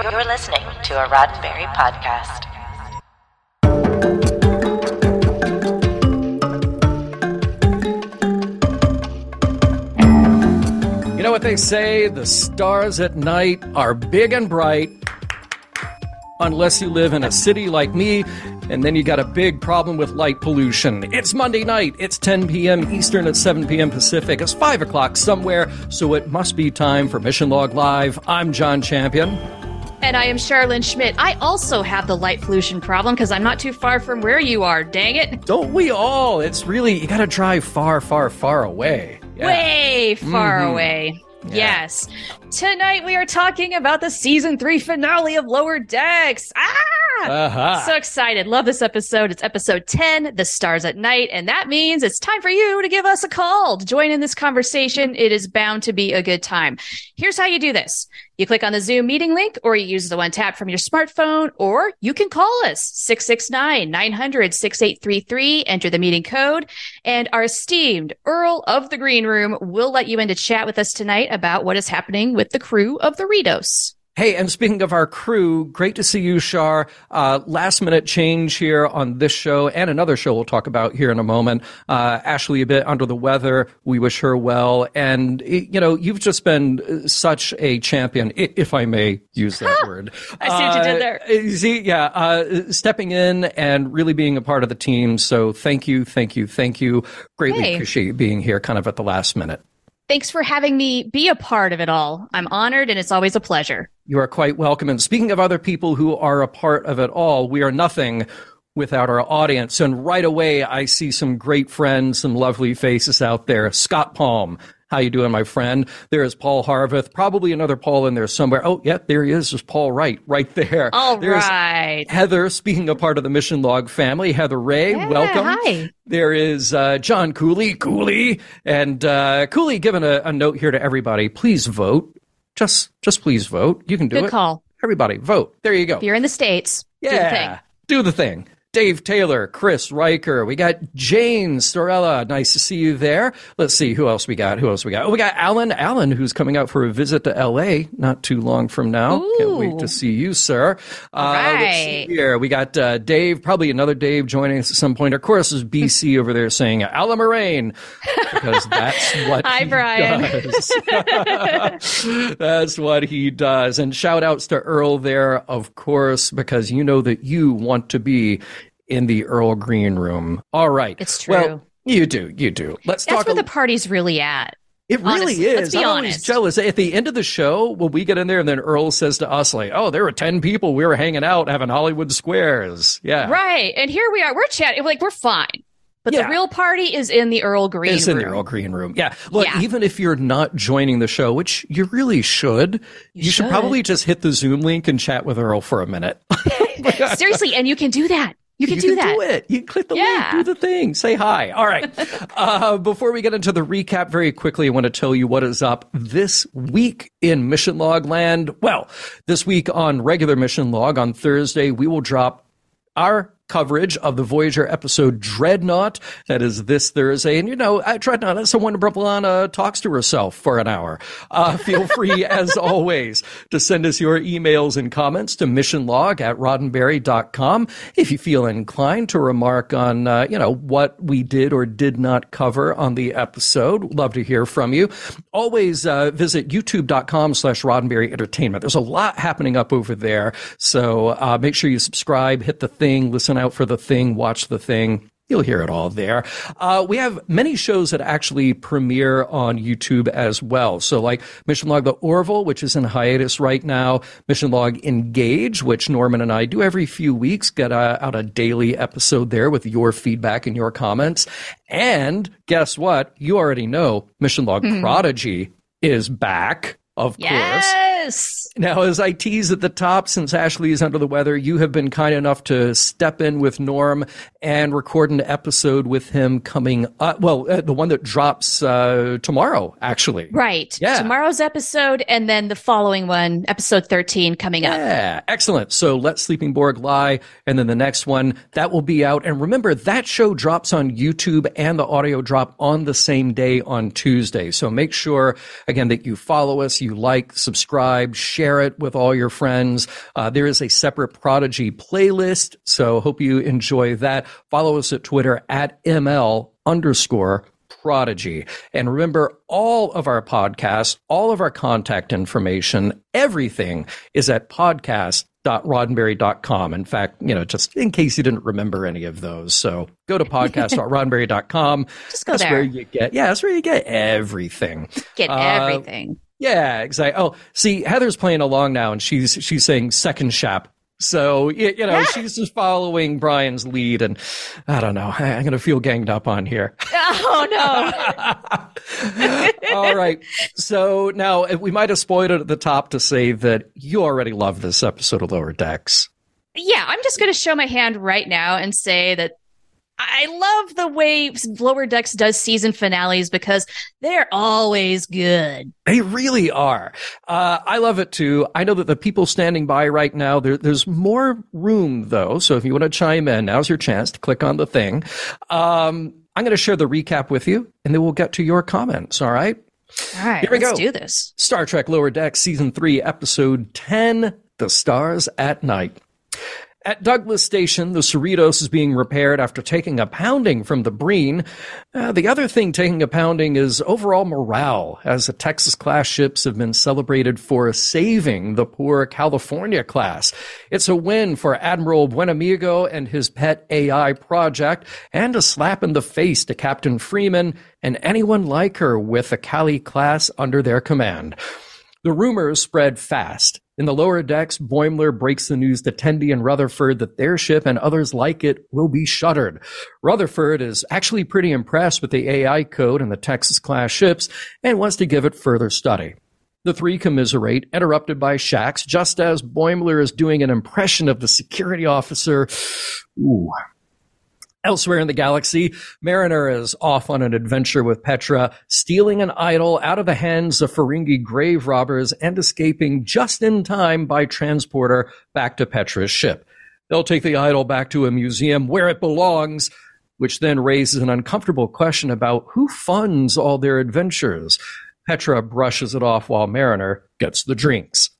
You're listening to a Roddenberry podcast. You know what they say? The stars at night are big and bright. Unless you live in a city like me, and then you got a big problem with light pollution. It's Monday night. It's 10 p.m. Eastern at 7 p.m. Pacific. It's 5 o'clock somewhere, so it must be time for Mission Log Live. I'm John Champion. And I am Charlene Schmidt. I also have the light pollution problem because I'm not too far from where you are. Dang it. Don't we all? It's really, you got to drive far, far, far away. Yeah. Way far mm-hmm. away. Yeah. Yes. Tonight we are talking about the season three finale of Lower Decks. Ah! Uh-huh. So excited. Love this episode. It's episode 10, The Stars at Night. And that means it's time for you to give us a call to join in this conversation. It is bound to be a good time. Here's how you do this. You click on the Zoom meeting link or you use the one tap from your smartphone or you can call us 669-900-6833, enter the meeting code and our esteemed Earl of the Green Room will let you in to chat with us tonight about what is happening with the crew of the Cerritos. Hey, and speaking of our crew, great to see you, Shar. Uh, last minute change here on this show and another show we'll talk about here in a moment. Uh, Ashley a bit under the weather. We wish her well. And, you know, you've just been such a champion, if I may use that word. I see what you did there. Uh, see, yeah, uh, stepping in and really being a part of the team. So thank you, thank you, thank you. Greatly hey. appreciate you being here kind of at the last minute. Thanks for having me be a part of it all. I'm honored and it's always a pleasure. You are quite welcome. And speaking of other people who are a part of it all, we are nothing without our audience. And right away, I see some great friends, some lovely faces out there. Scott Palm, how you doing, my friend? There is Paul Harveth, probably another Paul in there somewhere. Oh, yeah, there he is. There's Paul Wright right there. All There's right. Heather, speaking of part of the Mission Log family, Heather Ray, yeah, welcome. Hi. There is uh, John Cooley, Cooley, and uh, Cooley giving a, a note here to everybody. Please vote. Just, just please vote. You can do Good it. Good call. Everybody, vote. There you go. If you're in the states. Yeah. Do the thing. Do the thing. Dave Taylor, Chris Riker. We got Jane Storella. Nice to see you there. Let's see who else we got. Who else we got? Oh, we got Alan. Alan, who's coming out for a visit to L.A. not too long from now. Ooh. Can't wait to see you, sir. All uh, right. here. We got uh, Dave, probably another Dave joining us at some point. Of course, is BC over there saying Alan Moraine because that's what Hi, Brian. does. that's what he does. And shout outs to Earl there, of course, because you know that you want to be in the Earl Green room. All right. It's true. Well, you do. You do. Let's That's talk. where a- the party's really at. It really Honestly, is. Let's be I'm honest. always jealous. At the end of the show, when we get in there and then Earl says to us, like, oh, there were 10 people. We were hanging out having Hollywood squares. Yeah. Right. And here we are. We're chatting. Like, we're fine. But Yeah. the real party is in the Earl Green It's in room. the Earl Green room. Yeah. Look, Yeah. even if you're not joining the show, which you really should, you, should. should. probably just hit the Zoom link and chat with Earl for a minute. Seriously, and you can do that. You can you do can that. do it. You can click the Yeah. link, do the thing, say hi. All right. uh, before we get into the recap, very quickly, I want to tell you what is up this week in Mission Log Land. Well, this week on regular Mission Log on Thursday, we will drop our coverage of the Voyager episode Dreadnought. That is this Thursday. And you know, uh, Dreadnought, that's someone B'Elanna talks to herself for an hour. Uh, feel free, as always, to send us your emails and comments to missionlog at roddenberry.com. If you feel inclined to remark on, uh, you know, what we did or did not cover on the episode, love to hear from you. Always uh, visit youtube.com slash Roddenberry Entertainment. There's a lot happening up over there. So uh, make sure you subscribe, hit the thing, listen out for the thing, watch the thing. You'll hear it all there. Uh, we have many shows that actually premiere on YouTube as well. So, like Mission Log The Orville, which is in hiatus right now, Mission Log Engage, which Norman and I do every few weeks, get a, out a daily episode there with your feedback and your comments. And guess what? You already know Mission Log Prodigy is back, of course. Yes. Now, as I tease at the top, since Ashley is under the weather, you have been kind enough to step in with Norm and record an episode with him coming up. Well, uh, the one that drops uh, tomorrow, actually. Right. Yeah. Tomorrow's episode and then the following one, episode 13, coming up. Yeah, excellent. So let Sleeping Borg lie, and then the next one that will be out. And remember, that show drops on YouTube and the audio drop on the same day on Tuesday. So make sure again that you follow us, you like, subscribe, subscribe, share it with all your friends. Uh, there is a separate Prodigy playlist, so hope you enjoy that. Follow us at Twitter at ML underscore Prodigy. And remember, all of our podcasts, all of our contact information, everything is at podcast.roddenberry.com. In fact, you know, just in case you didn't remember any of those. So go to podcast.roddenberry.com. just go that's there. where you get, yeah, that's where you get everything. Get Uh, everything. Yeah, exactly. Oh, see, Heather's playing along now, and she's she's saying second shap. So you know, she's just following Brian's lead, and I don't know. I- I'm gonna feel ganged up on here. Oh no. All right. So now we might have spoiled it at the top to say that you already love this episode of Lower Decks. yeah, I'm just going to show my hand right now and say that I love the way Lower Decks does season finales because they're always good. They really are. Uh, I love it too. I know that the people standing by right now, there, there's more room though. So if you want to chime in, now's your chance to click on the thing. Um, I'm going to share the recap with you and then we'll get to your comments. All right. All right, Here we let's go. do this. Star Trek Lower Decks Season 3, Episode 10 The Stars at Night. At Douglas Station, the Cerritos is being repaired after taking a pounding from the Breen. Uh, the other thing taking a pounding is overall morale, as the Texas class ships have been celebrated for saving the poor California class. It's a win for Admiral Buenamigo and his pet AI project, and a slap in the face to Captain Freeman and anyone like her with a Cali class under their command. The rumors spread fast. In the lower decks, Boimler breaks the news to Tendi and Rutherford that their ship and others like it will be shuttered. Rutherford is actually pretty impressed with the AI code in the Texas class ships and wants to give it further study. The three commiserate, interrupted by Shax, just as Boimler is doing an impression of the security officer. Ooh, Elsewhere in the galaxy, Mariner is off on an adventure with Petra, stealing an idol out of the hands of Ferengi grave robbers and escaping just in time by transporter back to Petra's ship. They'll take the idol back to a museum where it belongs, which then raises an uncomfortable question about who funds all their adventures. Petra brushes it off while Mariner gets the drinks.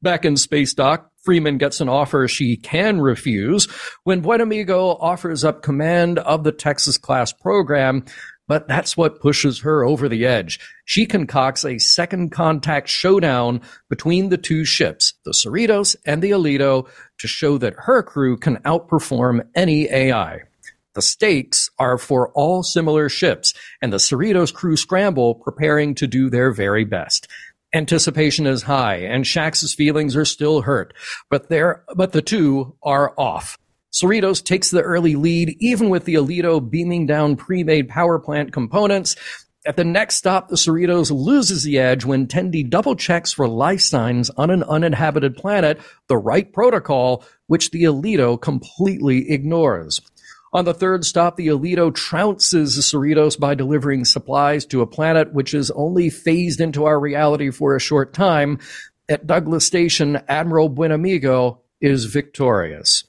Back in Space Dock, Freeman gets an offer she can refuse when Buenamigo offers up command of the Texas class program, but that's what pushes her over the edge. She concocts a second contact showdown between the two ships, the Cerritos and the Alito, to show that her crew can outperform any AI. The stakes are for all similar ships, and the Cerritos crew scramble, preparing to do their very best. Anticipation is high, and Shax's feelings are still hurt, but they're, but the two are off. Cerritos takes the early lead, even with the Alito beaming down pre-made power plant components. At the next stop, the Cerritos loses the edge when Tendi double checks for life signs on an uninhabited planet, the right protocol, which the Alito completely ignores. On the third stop, the Alito trounces Cerritos by delivering supplies to a planet which is only phased into our reality for a short time. At Douglas Station, Admiral Buenamigo is victorious.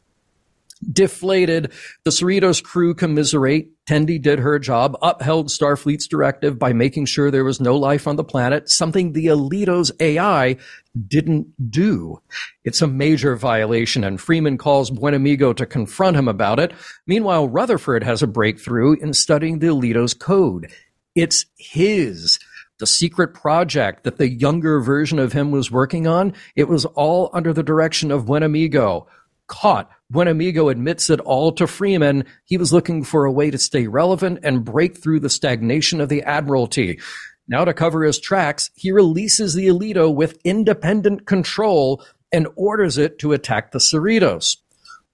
Deflated, the Cerritos crew commiserate. Tendi did her job, upheld Starfleet's directive by making sure there was no life on the planet, something the Alito's AI didn't do. It's a major violation, and Freeman calls Buenamigo to confront him about it. Meanwhile, Rutherford has a breakthrough in studying the Alito's code. It's his. The secret project that the younger version of him was working on, it was all under the direction of Buenamigo. Caught, Buenamigo admits it all to Freeman. He was looking for a way to stay relevant and break through the stagnation of the Admiralty. Now, to cover his tracks, he releases the Alito with independent control and orders it to attack the Cerritos.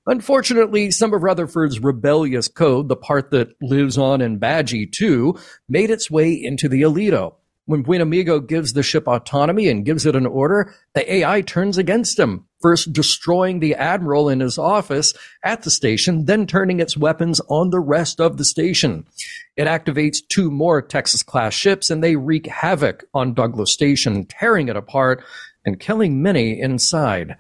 Unfortunately, some of Rutherford's rebellious code, the part that lives on in Badgey 2, made its way into the Alito. When Buenamigo gives the ship autonomy and gives it an order, the AI turns against him, first destroying the admiral in his office at the station, then turning its weapons on the rest of the station. It activates two more Texas class ships and they wreak havoc on Douglas Station, tearing it apart and killing many inside.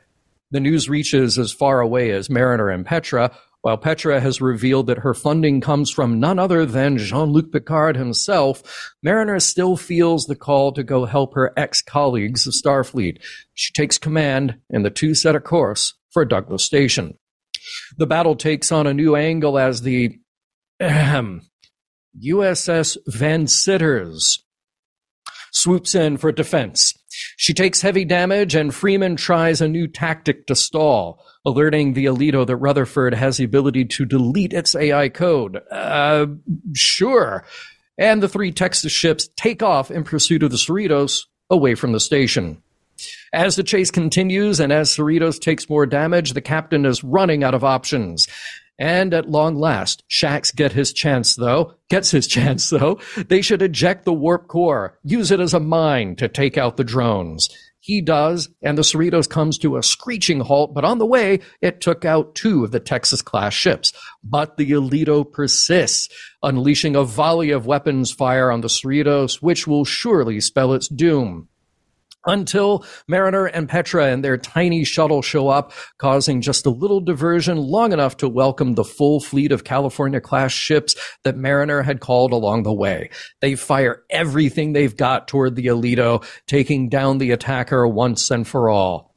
The news reaches as far away as Mariner and Petra. While Petra has revealed that her funding comes from none other than Jean-Luc Picard himself, Mariner still feels the call to go help her ex-colleagues of Starfleet. She takes command and the two set a course for Douglas Station. The battle takes on a new angle as the ahem, USS Van Citters swoops in for defense. She takes heavy damage, and Freeman tries a new tactic to stall, alerting the Alito that Rutherford has the ability to delete its AI code. Uh, sure. And the three Texas ships take off in pursuit of the Cerritos away from the station. As the chase continues and as Cerritos takes more damage, the captain is running out of options. And at long last, Shax get his chance though, gets his chance though. They should eject the warp core, use it as a mine to take out the drones. He does, and the Cerritos comes to a screeching halt, but on the way, it took out two of the Texas class ships. But the Alito persists, unleashing a volley of weapons fire on the Cerritos, which will surely spell its doom until Mariner and Petra and their tiny shuttle show up, causing just a little diversion long enough to welcome the full fleet of California class ships that Mariner had called along the way. They fire everything they've got toward the Alito, taking down the attacker once and for all.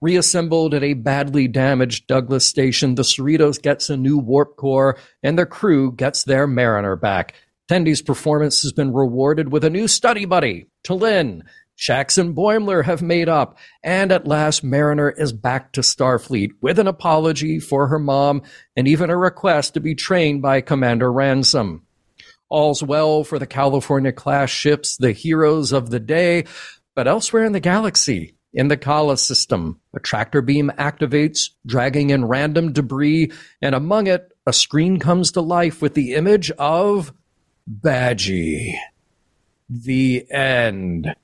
Reassembled at a badly damaged Douglas station, the Cerritos gets a new warp core and the crew gets their Mariner back. Tendi's performance has been rewarded with a new study buddy, T'Lyn, Shax and Boimler have made up, and at last Mariner is back to Starfleet with an apology for her mom and even a request to be trained by Commander Ransom. All's well for the California class ships, the heroes of the day, but elsewhere in the galaxy, in the Kala system, a tractor beam activates, dragging in random debris, and among it, a screen comes to life with the image of Badgey. The end.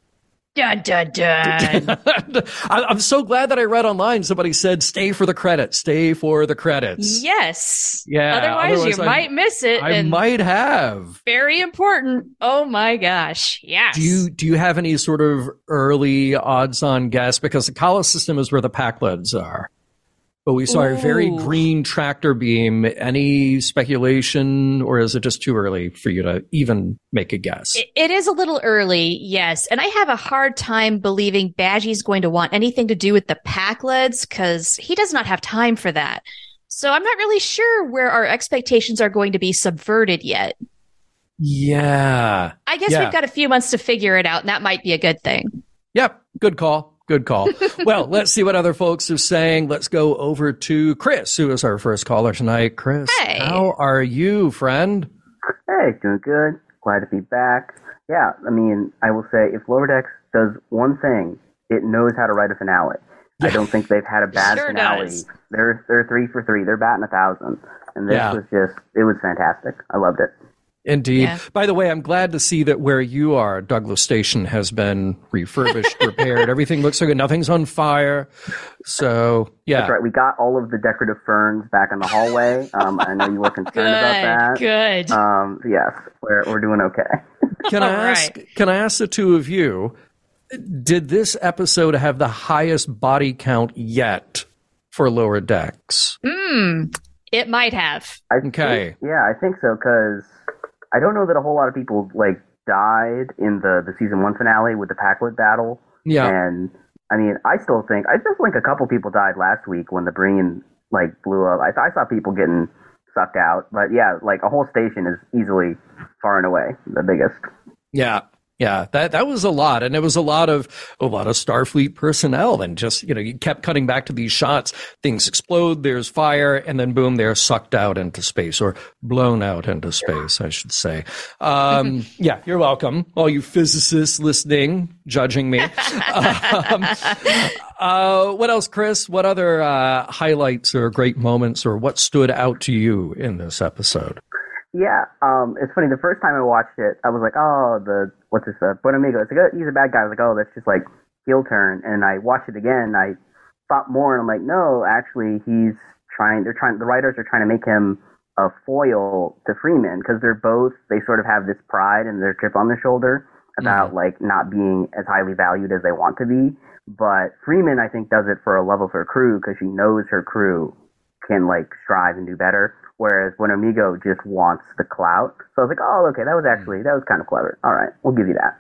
Dun, dun, dun. I'm so glad that I read online somebody said, stay for the credits, stay for the credits. Yes. Yeah. Otherwise, otherwise you I, might miss it. I might have. Very important. Oh my gosh. Yes. Do you, do you have any sort of early odds on guess? Because the Kala system is where the Pakleds are but we saw Ooh. a very green tractor beam. Any speculation, or is it just too early for you to even make a guess? it, it is a little early, yes. And I have a hard time believing Badgey's going to want anything to do with the Pakleds because he does not have time for that. So I'm not really sure where our expectations are going to be subverted yet. Yeah. I guess yeah. we've got a few months to figure it out, and that might be a good thing. Yep. Good call. Good call. well, let's see what other folks are saying. Let's go over to Chris, who is our first caller tonight. Chris, hey. how are you, friend? Hey, doing good. Glad to be back. Yeah, I mean, I will say if Lower Decks does one thing, it knows how to write a finale. I don't think they've had a bad sure finale. Does. They're they're three for three. They're batting a thousand, and this Yeah. was just it was fantastic. I loved it. Indeed. Yeah. By the way, I'm glad to see that where you are, Douglas Station has been refurbished, repaired. Everything looks so good. Nothing's on fire. So, yeah. That's right. We got all of the decorative ferns back in the hallway. Um, I know you were concerned about that. Good. Um, yes, we're we're doing okay. Can I All ask right. can I ask the two of you, did this episode have the highest body count yet for lower decks? Hmm. It might have. I Okay. think- yeah, I think so because I don't know that a whole lot of people like died in the the season one finale with the Pakled battle. Yeah. And I mean, I still think I still think a couple people died last week when the Breen like blew up. I, I saw people getting sucked out, but yeah, like a whole station is easily far and away the biggest. Yeah. Yeah, that that was a lot, and it was a lot of a lot of Starfleet personnel, and just you know, you kept cutting back to these shots. Things explode, there's fire, and then boom, they're sucked out into space or blown out into space, I should say. Um, yeah, you're welcome, all you physicists listening, judging me. um, uh, what else, Chris? What other uh, highlights or great moments, or what stood out to you in this episode? Yeah, um, it's funny. The first time I watched it, I was like, "Oh, the what's this? Uh, Buenamigo. It's like oh, he's a bad guy." I was like, "Oh, that's just like heel turn." And I watched it again. I thought more, and I'm like, "No, actually, he's trying. They're trying. The writers are trying to make him a foil to Freeman because they're both. They sort of have this pride and their chip on their shoulder about like not being as highly valued as they want to be. But Freeman, I think, does it for a love of her crew because she knows her crew can like strive and do better. Whereas Buenamigo just wants the clout. So I was like, oh, okay, that was actually that was kind of clever. All right, we'll give you that.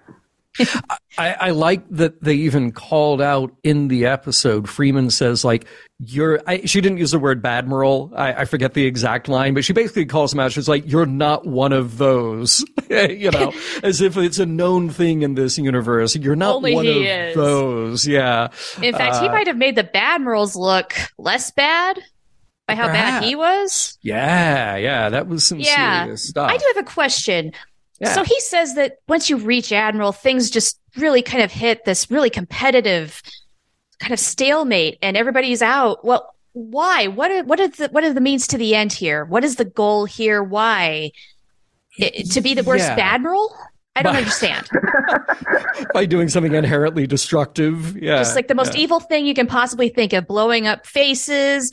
I, I, like that they even called out in the episode. Freeman says, like, you're, I, she didn't use the word badmiral. I, I, forget the exact line, but she basically calls him out. She's like, you're not one of those, you know, as if it's a known thing in this universe. You're not Only one of is. those. Yeah. In fact, uh, he might have made the badmirals look less bad by how bad he was. Yeah. Yeah. That was some yeah. serious stuff. I do have a question. Yeah. So he says that once you reach Admiral, things just really kind of hit this really competitive kind of stalemate and everybody's out. Well, why? What are, what are the, what are the means to the end here? What is the goal here? Why? It, to be the worst yeah. Admiral? I don't by, understand. by doing something inherently destructive. Yeah. Just like the most yeah. evil thing you can possibly think of blowing up faces,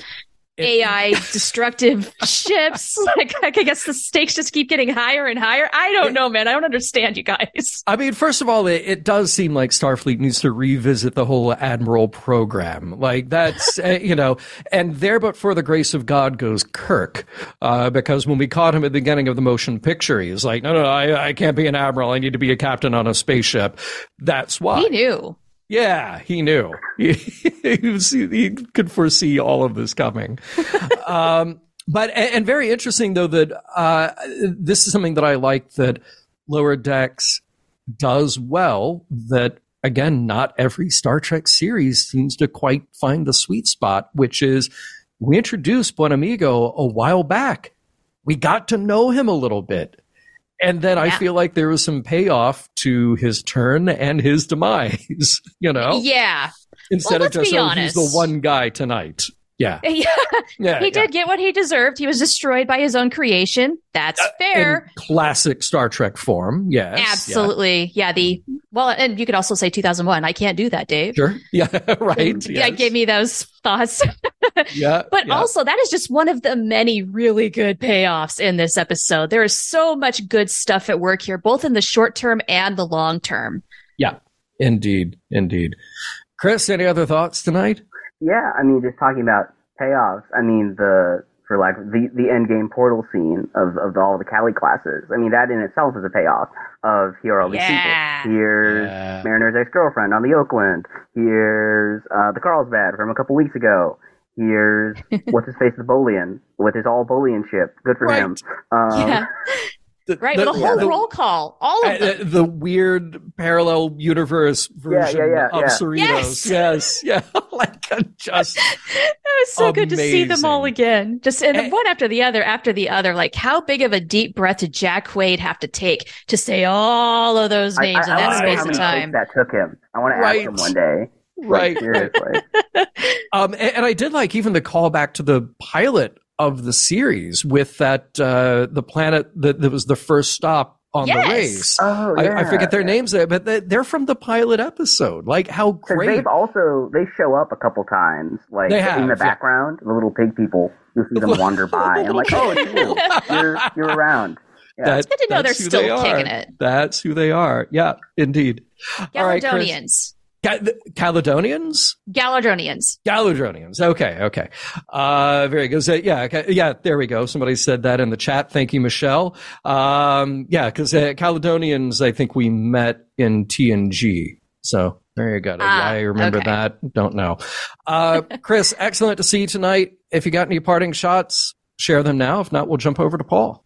AI destructive ships. Like, I guess the stakes just keep getting higher and higher. I don't know, man. I don't understand you guys. I mean, first of all, it, it does seem like Starfleet needs to revisit the whole Admiral program. Like that's, uh, you know, and there but for the grace of God goes Kirk. Uh, because when we caught him at the beginning of the motion picture, he was like, no, no, no I, I can't be an Admiral. I need to be a captain on a spaceship. That's why. He knew. Yeah, he knew. He, he, was, he could foresee all of this coming. um, but and very interesting though that uh, this is something that I like that Lower Decks does well. That again, not every Star Trek series seems to quite find the sweet spot, which is we introduced Buenamigo a while back. We got to know him a little bit. And then yeah. I feel like there was some payoff to his turn and his demise, you know? Yeah. Instead well, of just, oh, he's the one guy tonight. Yeah. Yeah. yeah he yeah. did get what he deserved. He was destroyed by his own creation. That's uh, fair. classic Star Trek form. Yes. Absolutely. Yeah. yeah. The, well, and you could also say 2001. I can't do that, Dave. Sure. Yeah. right. Yeah. Yes. Gave me those thoughts. yeah. But also, that is just one of the many really good payoffs in this episode. There is so much good stuff at work here, both in the short term and the long term. Yeah. Indeed. Indeed. Chris, any other thoughts tonight? Yeah, I mean, just talking about payoffs. I mean, the for like the the end game portal scene of of the, all the Cali classes. I mean, that in itself is a payoff of here are all these yeah. people. Here's yeah. Mariner's ex girlfriend on the Oakland. Here's uh, the Carlsbad from a couple weeks ago. Here's what's his face, the Bolian with his all Bolian ship. Good for right. him. Um, yeah. The, right, the, with a whole the, roll call, all of them. Uh, the weird parallel universe version yeah, yeah, yeah, of Cerritos. Yes, yes, yeah, like just. it was so amazing. good to see them all again, just and, and one after the other, after the other. Like, how big of a deep breath did Jack Quaid have to take to say all of those names I, I, in that I space of time? That took him. I want to right. ask him one day. Right. Like, seriously. um, and, and I did like even the callback to the pilot of the series with that uh, the planet that, that was the first stop on yes. the race. Oh, yeah. I, I, forget their names there, but they're from the pilot episode. Like how great! They've also they show up a couple times, like have, in the background. Yeah. The little pig people, you see them wander by, and like, oh, it's you. You're you're around. Yeah. That's good to know they're still they kicking it. That's who they are. Yeah, indeed. Galadonians. Caledonians? Galadonians. Galadonians. Okay, okay. Uh, very good. So, yeah, okay, yeah, there we go. Somebody said that in the chat. Thank you, Michelle. Um, yeah, because uh, Caledonians, I think we met in TNG. So there you go. Ah, I remember okay. that. Don't know. Uh, Chris, excellent to see you tonight. If you got any parting shots, share them now. If not, we'll jump over to Paul.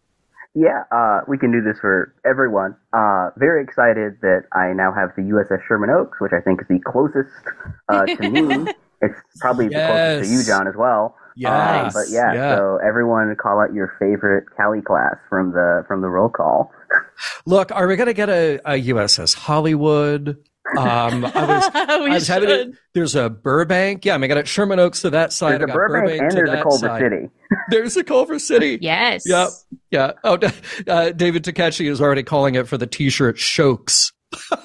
Yeah, uh, we can do this for everyone. Uh, very excited that I now have the USS Sherman Oaks, which I think is the closest uh, to me. It's probably yes. the closest to you, John, as well. Yeah, uh, but yeah, yeah, so everyone call out your favorite Cali class from the from the roll call. Look, are we going to get a, a USS Hollywood? Um, I was, I was having there's a Burbank. Yeah, I mean, I got Sherman Oaks to that side. There's a Burbank, Burbank and there's a Culver side. City. there's a Culver City. Yes. Yep. Yeah. Oh, uh, David Takeshi is already calling it for the T-shirt Shokes. Get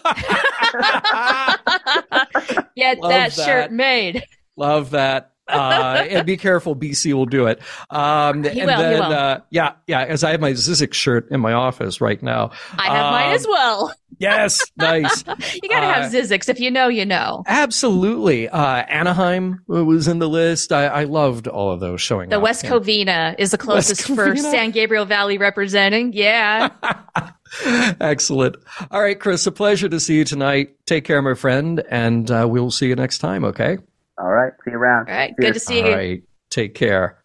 that, that, shirt made. Love that. Uh, and be careful, BC will do it. Um, He and will, he then, will. Uh, yeah, yeah. As I have my Zzyzx shirt in my office right now. I have mine Um, as well. Yes, nice. You gotta uh, have Zzyzx. If you know, you know. Absolutely. Uh, Anaheim was in the list. I, I loved all of those showing The up. West Covina is the closest for San Gabriel Valley representing. Yeah. Excellent. All right, Chris, a pleasure to see you tonight. Take care, my friend, and uh, we'll see you next time, okay? All right. See you around. All right. Cheers. Good to see All you. right. Take care.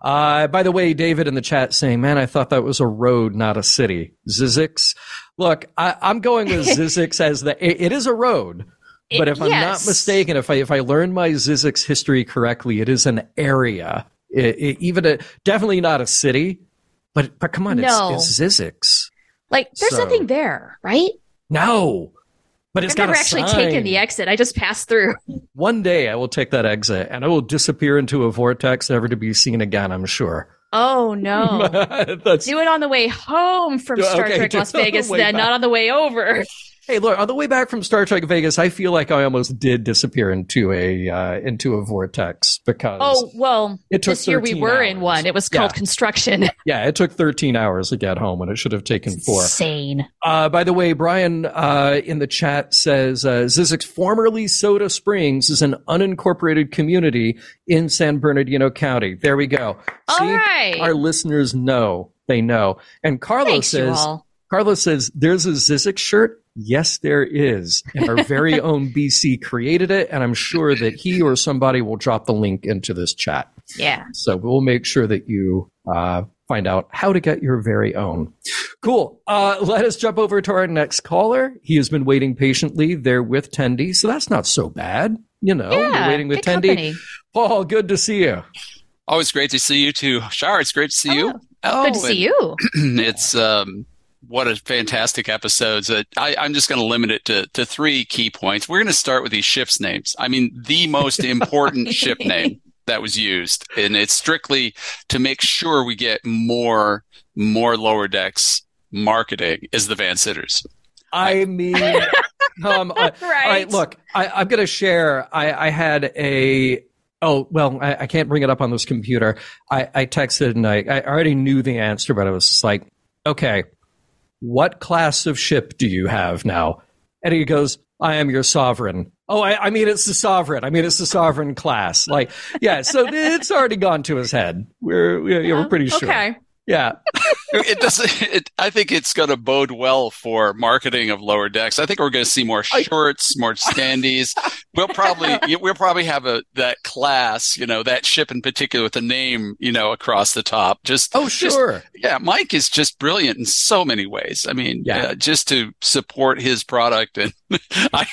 Uh, by the way, David in the chat saying, man, I thought that was a road, not a city. Zzyzx. Look, I, I'm going with Zzyzx as the, it, it is a road. But if I'm not mistaken, if I if I learn my Zzyzx history correctly, it is an area. It, it- even a, definitely not a city. But but come on, No. it's, it's Zzyzx. Like, there's So- nothing there, right? No, but it's I've got never actually sign. taken the exit. I just passed through. One day I will take that exit and I will disappear into a vortex, never to be seen again. I'm sure. Oh no. That's Do it on the way home from Star okay, Trek Las Vegas, then back. not on the way over. Hey, look, on the way back from Star Trek Vegas, I feel like I almost did disappear into a uh, into a vortex because Oh well, It took this year we 13 were in one. It was called Yeah. construction. yeah, it took 13 hours to get home and it should have taken four. Insane. Uh, by the way, Brian uh, in the chat says uh, Zzyzx, formerly Soda Springs, is an unincorporated community in San Bernardino County. There we go. All See, right. our listeners know. They know. And Carlos Thanks, says. Carlos says, there's a Zzyzx shirt. Yes, there is. And our very own BC created it. And I'm sure that he or somebody will drop the link into this chat. Yeah. So we'll make sure that you uh, find out how to get your very own. Cool. Uh, let us jump over to our next caller. He has been waiting patiently there with Tendi. So that's not so bad. You know, yeah. you're waiting with good Tendi. company. Paul, good to see you. Always great to see you too. Shar, it's great to see you. Oh, Good to see you. it's um what a fantastic episode. Uh, I, I'm just going to limit it to, to three key points. We're going to start with these ships names. I mean, the most important ship name that was used, and it's strictly to make sure we get more more lower decks marketing is the Van Citters. I mean, um, uh, Right. All right, look, I, I'm going to share. I, I had a. Oh well, I, I can't bring it up on this computer. I, I texted and I, I already knew the answer, but I was just like, okay, what class of ship do you have now? And he goes, I am your sovereign. Oh, I, I mean, it's the sovereign. I mean, it's the sovereign class. Like, yeah, so it's already gone to his head. We're, we're, yeah, we're uh-huh. pretty sure. Okay. Yeah. it doesn't. It, I think it's going to bode well for marketing of lower decks. I think we're going to see more shorts, more standees. We'll probably we'll probably have a that class, you know, that ship in particular with a name, you know, across the top. Just Oh, just- sure. yeah, Mike is just brilliant in so many ways. I mean, Yeah. uh, just to support his product, and I,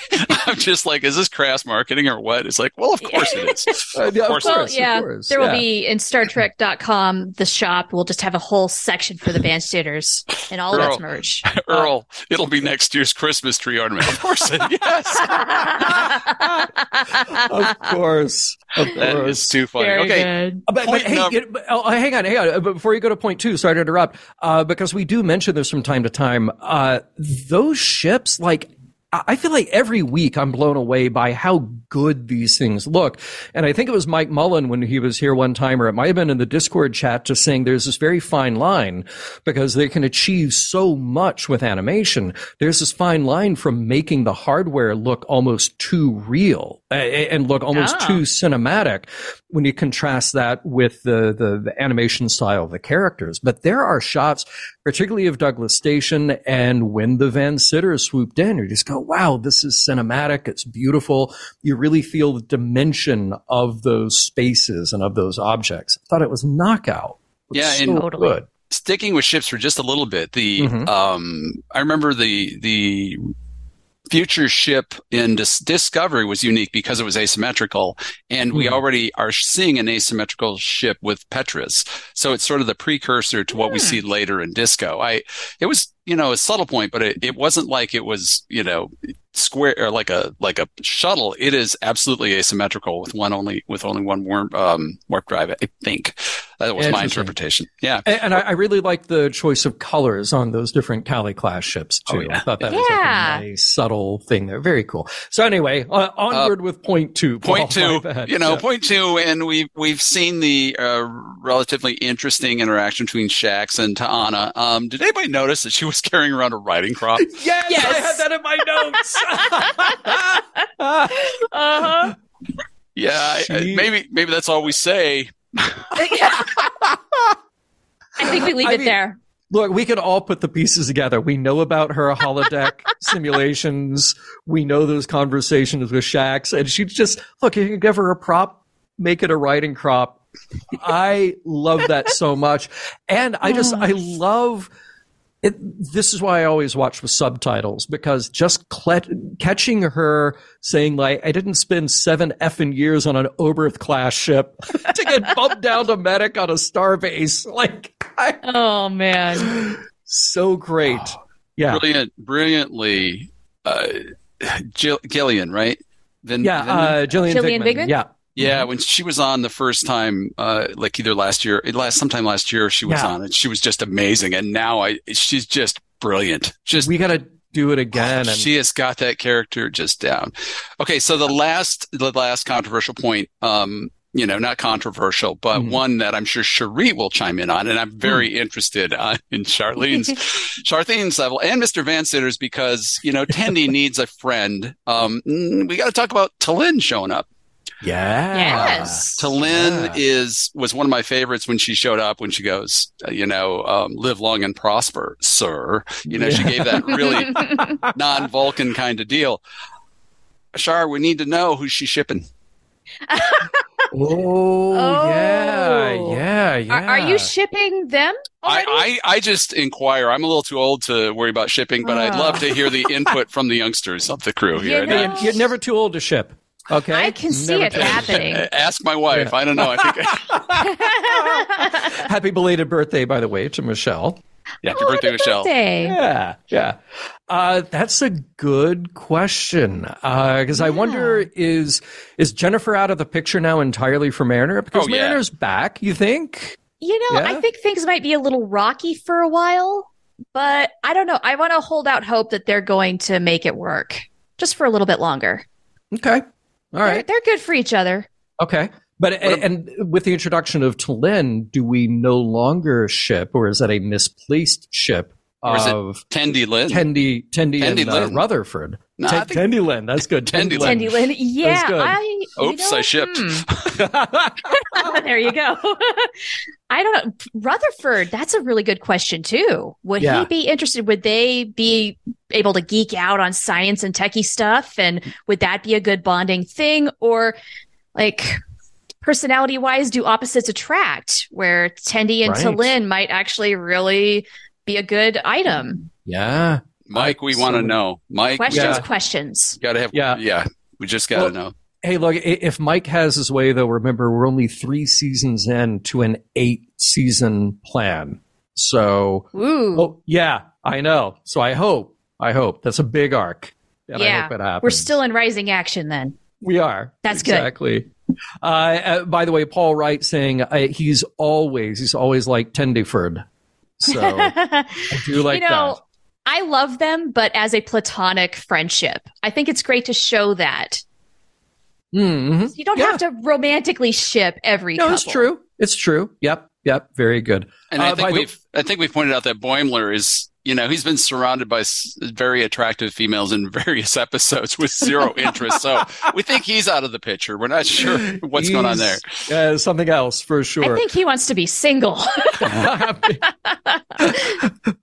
I'm just like, is this crass marketing or what? It's like, well, of course it is. Uh, yeah, of course course, Well, of yeah, course, there will yeah. be in Star Trek.com, the shop will just have a whole section for the bandstanders and all of Earl. its merch. Earl, it'll be next year's Christmas tree ornament. Of course, it, yes. Of course. Of course. is too funny. Very okay. Uh, But, but hey, num- it- but- oh, hang on, hang on. Uh, but Before you go to point two, sorry to interrupt, uh, because we do mention this from time to time. Uh, those ships, like, I feel like every week I'm blown away by how good these things look. And I think it was Mike Mullen when he was here one time, or it might have been in the Discord chat, just saying there's this very fine line because they can achieve so much with animation. There's this fine line from making the hardware look almost too real and look almost too cinematic when you contrast that with the, the, the animation style of the characters. But there are shots, particularly of Douglas Station and when the Van Citters swooped in, you just go, wow, this is cinematic. It's beautiful. You really feel the dimension of those spaces and of those objects. I thought it was knockout. It was Yeah, so and- Totally. good. sticking with ships for just a little bit. The Mhm. um, I remember the the future ship in Dis- Discovery was unique because it was asymmetrical, and we Mhm. already are seeing an asymmetrical ship with Petra's. So it's sort of the precursor to what we Hmm. see later in Disco. I it was you know, a subtle point, but it, it wasn't like it was, you know, square or like a like a shuttle. It is absolutely asymmetrical with one only with only one warp um, warp drive. I think that was my interpretation. Yeah, and, and I, I, really like the choice of colors on those different Cali class ships too. Oh, yeah. I thought that yeah. was like a nice subtle thing there. Very cool. So anyway, uh, onward uh, with point two. Point two. You know, yeah. point two, and we've we've seen the uh, relatively interesting interaction between Shax and T'Ana. Um, did anybody notice that she was carrying around a riding crop? yes, yes, I had that in my notes. uh huh. Yeah, she... I, maybe maybe that's all we say. I think we leave I it mean, there. Look, we can all put the pieces together. We know about her holodeck simulations. We know those conversations with Shax, and she just look. You can give her a prop, make it a riding crop. I love that so much, and I just I love it, this is why I always watch with subtitles because just catching her saying like, "I didn't spend seven effing years on an Oberth class ship to get bumped down to medic on a starbase," like, I, oh man, so great, oh, yeah, brilliant, brilliantly, uh, Jill, Gillian, right? Then, yeah, then, uh, Gillian, Gillian Vigman, yeah. Yeah, mm-hmm. when she was on the first time, uh, like either last year, last sometime last year, she was yeah. on, and she was just amazing. And now I, she's just brilliant. Just we gotta do it again. Oh, and- she has got that character just down. Okay, so the last, the last controversial point, um, you know, not controversial, but mm-hmm. one that I'm sure Cherie will chime in on. And I'm very mm. interested uh, in Charlene's, Charlene's level and Mr. Van Citter's because, you know, Tendi needs a friend. Um, we got to talk about T'Lyn showing up. Yeah. Yes. T'Lyn yeah. is was one of my favorites when she showed up. When she goes, uh, you know, um, live long and prosper, sir. You know, yeah. she gave that really non-Vulcan kind of deal. Shar, we need to know who she's shipping. oh, oh, yeah, yeah, yeah. Are, are you shipping them? I, I, I, just inquire. I'm a little too old to worry about shipping, but oh. I'd love to hear the input from the youngsters of the crew here. You know, you're never too old to ship. Okay. I can see Never it happening. Ask my wife. Yeah. I don't know. I think. Happy belated birthday, by the way, to Michelle. Yeah, happy oh, birthday, Michelle. Birthday. Yeah, yeah. Uh, that's a good question because uh, yeah. I wonder is is Jennifer out of the picture now entirely for Mariner? Because oh, Mariner's yeah. back. You think? You know, yeah? I think things might be a little rocky for a while, but I don't know. I want to hold out hope that they're going to make it work just for a little bit longer. Okay. All right. They're, they're good for each other. Okay. But and, and with the introduction of T'Lyn, do we no longer ship, or is that a misplaced ship or is of Tendi Lynn? Tendi, Tendi, Tendi and uh, Rutherford. No, T- think... Tendi Lynn. That's good. Tendi, Lynn. Tendi Lynn. Yeah. I, Oops, know, I shipped. Hmm. there you go. I don't know. Rutherford, that's a really good question too. Would yeah. he be interested? Would they be able to geek out on science and techie stuff? And would that be a good bonding thing? Or like personality wise, do opposites attract where Tendi and right. T'Lyn might actually really be a good item. Yeah. Mike, we so, want to know. Mike, questions, yeah. questions. Got to have, yeah. yeah, we just got to well, know. Hey, look, if Mike has his way, though, remember, we're only three seasons in to an eight season plan. So, Ooh. Oh, yeah, I know. So I hope, I hope that's a big arc. yeah. We're still in rising action then. We are. That's exactly. good. Uh, uh, by the way, Paul Wright saying uh, he's always, he's always like Tendiford. So I do like you know, that. I love them, but as a platonic friendship. I think it's great to show that. Mm-hmm. You don't yeah. have to romantically ship every. No, couple. it's true. It's true. Yep. Yep. Very good. And uh, I think we've the- I think we've pointed out that Boimler is you know, he's been surrounded by very attractive females in various episodes with zero interest. So we think he's out of the picture. We're not sure what's he's, going on there. Uh, something else for sure. I think he wants to be single.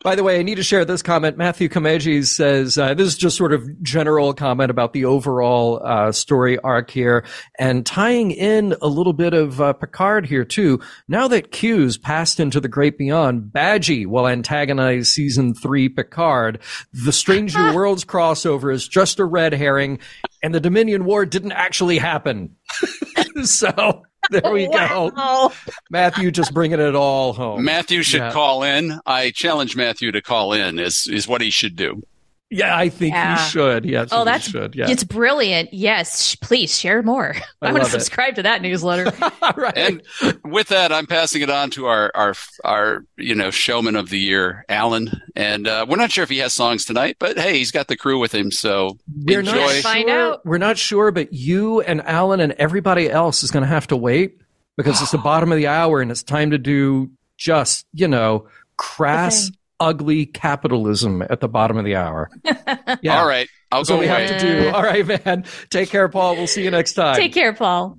by the way, I need to share this comment. Matthew Kameji says, uh, this is just sort of general comment about the overall uh, story arc here and tying in a little bit of uh, Picard here too. Now that Q's passed into the great beyond, Badgey will antagonize season season three Picard. The Strange New Worlds crossover is just a red herring, and the Dominion War didn't actually happen. so there we Wow. go. Matthew just bringing it all home. Matthew should Yeah. call in. I challenge Matthew to call in. Is is what he should do. Yeah, I think Yeah. he should. Yes, Oh, he that's should. Yeah. it's brilliant. Yes, sh- please share more. I, want love to it. subscribe to that newsletter. right. And with that, I'm passing it on to our our our you know showman of the year, Alan. And uh, we're not sure if he has songs tonight, but hey, he's got the crew with him, so We're not sure. Find out. We're not sure, but you and Alan and everybody else is going to have to wait because it's the bottom of the hour and it's time to do just you know crass, thing. Ugly capitalism at the bottom of the hour. Yeah. All right, I'll So go we away. have to do. All right, man. Take care, Paul. We'll see you next time. Take care, Paul.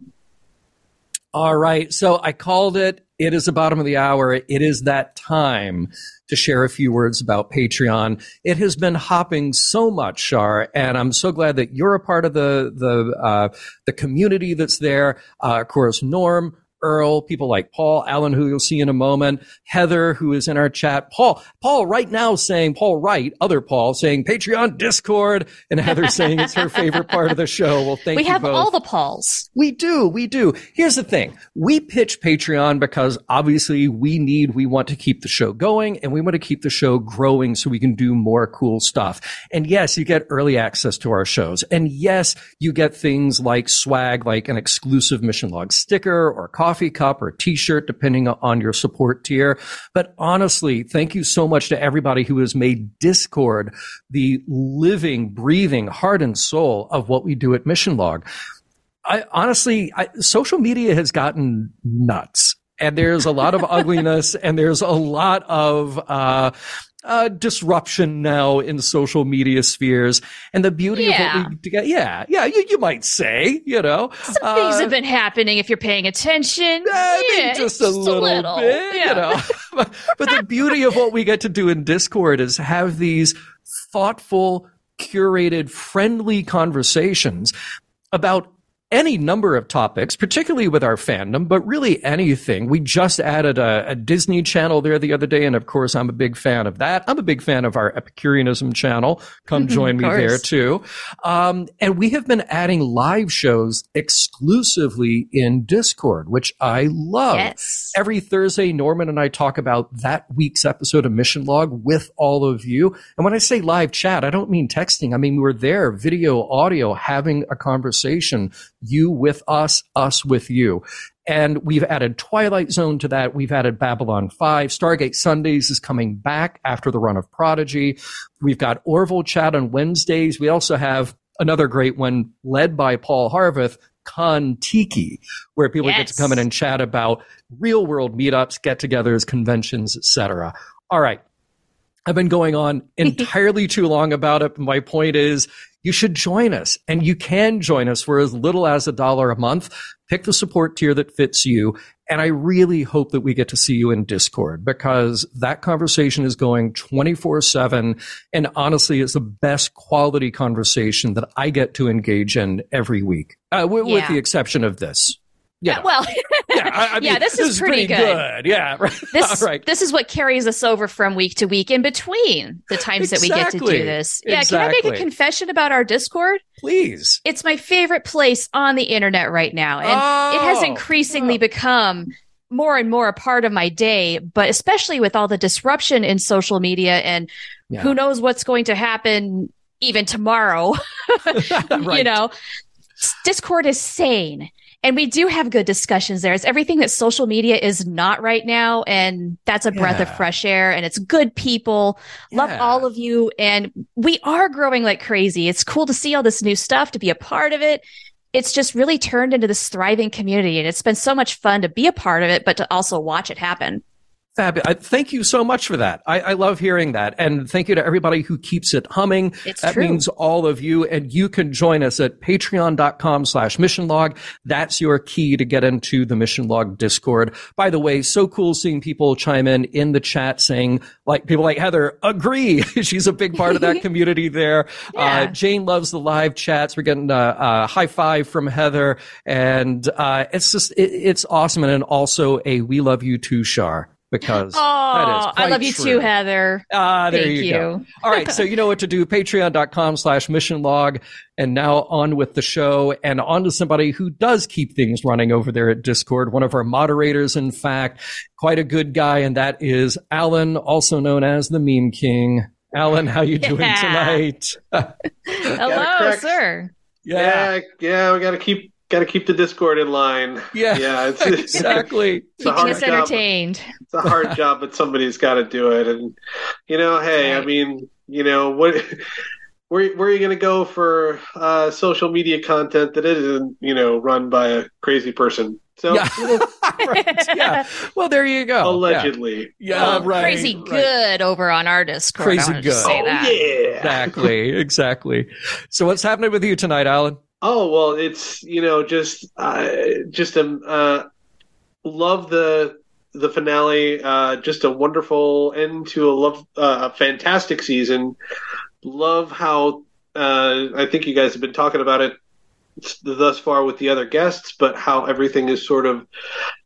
All right. So I called it. It is the bottom of the hour. It is that time to share a few words about Patreon. It has been hopping so much, Shar, and I'm so glad that you're a part of the the uh, the community that's there. Uh, of course, Norm. Earl, people like Paul, Alan, who you'll see in a moment, Heather, who is in our chat, Paul, Paul right now saying, Paul Wright, other Paul saying Patreon, Discord, and Heather saying it's her favorite part of the show. Well, thank we you We have both. all the Pauls. We do. We do. Here's the thing. We pitch Patreon because obviously we need, we want to keep the show going and we want to keep the show growing so we can do more cool stuff. And yes, you get early access to our shows. And yes, you get things like swag, like an exclusive mission log sticker or coffee cup or t-shirt, depending on your support tier. But honestly, thank you so much to everybody who has made Discord the living, breathing heart and soul of what we do at Mission Log. I honestly, I, social media has gotten nuts, and there's a lot of ugliness, and there's a lot of uh, uh, disruption now in social media spheres. And the beauty Yeah. of what we, get yeah, yeah, you, you might say, you know, Some uh, things have been happening if you're paying attention. I think Yeah, just a little, bit, Yeah. you know. but, but the beauty of what we get to do in Discord is have these thoughtful, curated, friendly conversations about any number of topics, particularly with our fandom, but really anything. We just added a, a Disney channel there the other day, and of course, I'm a big fan of that. I'm a big fan of our Epicureanism channel. Come join me there too. Um, and we have been adding live shows exclusively in Discord, which I love. Yes. Every Thursday, Norman and I talk about that week's episode of Mission Log with all of you. And when I say live chat, I don't mean texting. I mean, we're there, video, audio, having a conversation, you with us, us with you. And we've added Twilight Zone to that. We've added Babylon 5. Stargate Sundays is coming back after the run of Prodigy. We've got Orville chat on Wednesdays. We also have another great one led by Paul Harveth, Con Tiki, where people get to come in and chat about real world meetups, get togethers, conventions, etc. All right. I've been going on entirely too long about it. My point is you should join us and you can join us for as little as a dollar a month. Pick the support tier that fits you. And I really hope that we get to see you in Discord because that conversation is going 24 seven. And honestly, it's the best quality conversation that I get to engage in every week, uh, with, with the exception of this. Yeah. Well, yeah, I, I yeah, mean, this is pretty good. Yeah. Right. this right. this is what carries us over from week to week in between the times that we get to do this. Yeah, can I make a confession about our Discord? Please. It's my favorite place on the internet right now, and it has Oh. increasingly oh. become more and more a part of my day. But especially with all the disruption in social media, and Yeah. who knows what's going to happen even tomorrow. You know, Discord is sane. And we do have good discussions there. It's everything that social media is not right now. And that's a breath of fresh air. And it's good people. Love Yeah. all of you. And we are growing like crazy. It's cool to see all this new stuff, to be a part of it. It's just really turned into this thriving community. And it's been so much fun to be a part of it, but to also watch it happen. Fabulous. Thank you so much for that. I, I love hearing that. And thank you to everybody who keeps it humming. It's that true. means all of you. And you can join us at patreon.com slash mission log. That's your key to get into the mission log discord. By the way, so cool seeing people chime in in the chat saying like people like Heather agree. She's a big part of that community there. Yeah. Uh, Jane loves the live chats. We're getting a, a high five from Heather and, uh, it's just, it, it's awesome. And then also a we love you too, Char. Because oh, that is I love you true. too, Heather. Ah, there Thank you, you. go. All right, so you know what to do. Patreon.com slash mission log. And now on with the show and on to somebody who does keep things running over there at Discord. One of our moderators, in fact, quite a good guy, and that is Alan, also known as the Meme King. Alan, how you doing Yeah. tonight? Hello, sir. yeah, yeah, yeah, we got to keep got to keep the Discord in line. yeah, Yeah, it's, it's, exactly. a Keeping hard us job. entertained. It's a hard job, but somebody's got to do it. And you know, hey, I mean, you know, what? Where, where are you going to go for uh, social media content that isn't, you know, run by a crazy person? So, Yeah. right, yeah. Well, there you go. Allegedly. Yeah, Well, right. crazy right. good over on our Discord. Crazy I wanna just good. Say Oh, yeah. Exactly, exactly. So, what's happening with you tonight, Alan? Oh well, it's you know just uh, just um uh, love the the finale. Uh, just a wonderful end to a love uh, a fantastic season. Love how uh, I think you guys have been talking about it thus far with the other guests, but how everything is sort of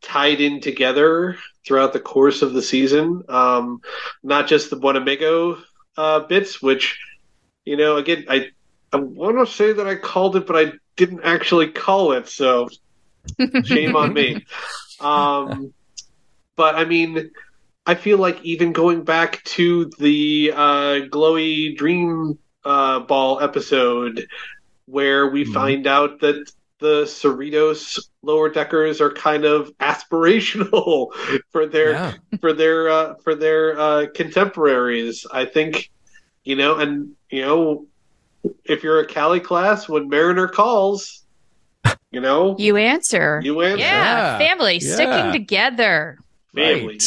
tied in together throughout the course of the season. Um, not just the Buenamigo uh, bits, which you know again I I want to say that I called it, but I didn't actually call it, so shame on me. Um, but I mean, I feel like even going back to the uh, glowy dream uh, ball episode, where we Mhm. find out that the Cerritos lower deckers are kind of aspirational for their Yeah. for their uh, for their uh, contemporaries. I think you know, and you know, if you're a Cali class, when Mariner calls, you know, You answer. you answer. yeah, Yeah. family Yeah. sticking together. Family.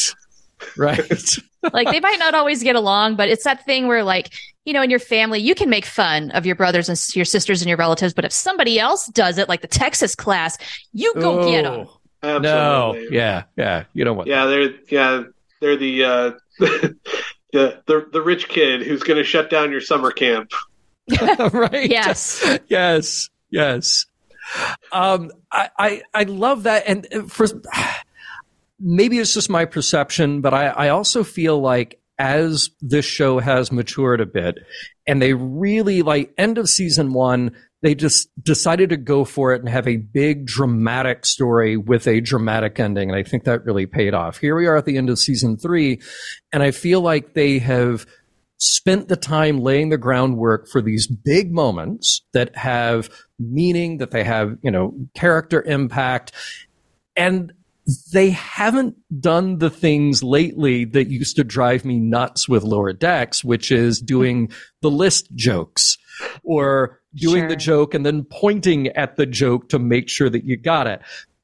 Right. right. Like they might not always get along, but it's that thing where, like, you know, in your family, you can make fun of your brothers and your sisters and your relatives, but if somebody else does it, like the Texas class, you go get them. Oh, No. Yeah. Yeah. You don't want Yeah, they're yeah, they're the uh the the, the rich kid who's going to shut down your summer camp. right. Yes. Yes. Yes. Um, I, I, I love that. And uh, for, maybe it's just my perception, but I, I also feel like as this show has matured a bit and they really like end of season one, they just decided to go for it and have a big dramatic story with a dramatic ending. And I think that really paid off. Here we are at the end of season three, and I feel like they have spent the time laying the groundwork for these big moments that have meaning, that they have, you know, character impact. And they haven't done the things lately that used to drive me nuts with lower decks, which is doing the list jokes or doing Sure. the joke and then pointing at the joke to make sure that you got it.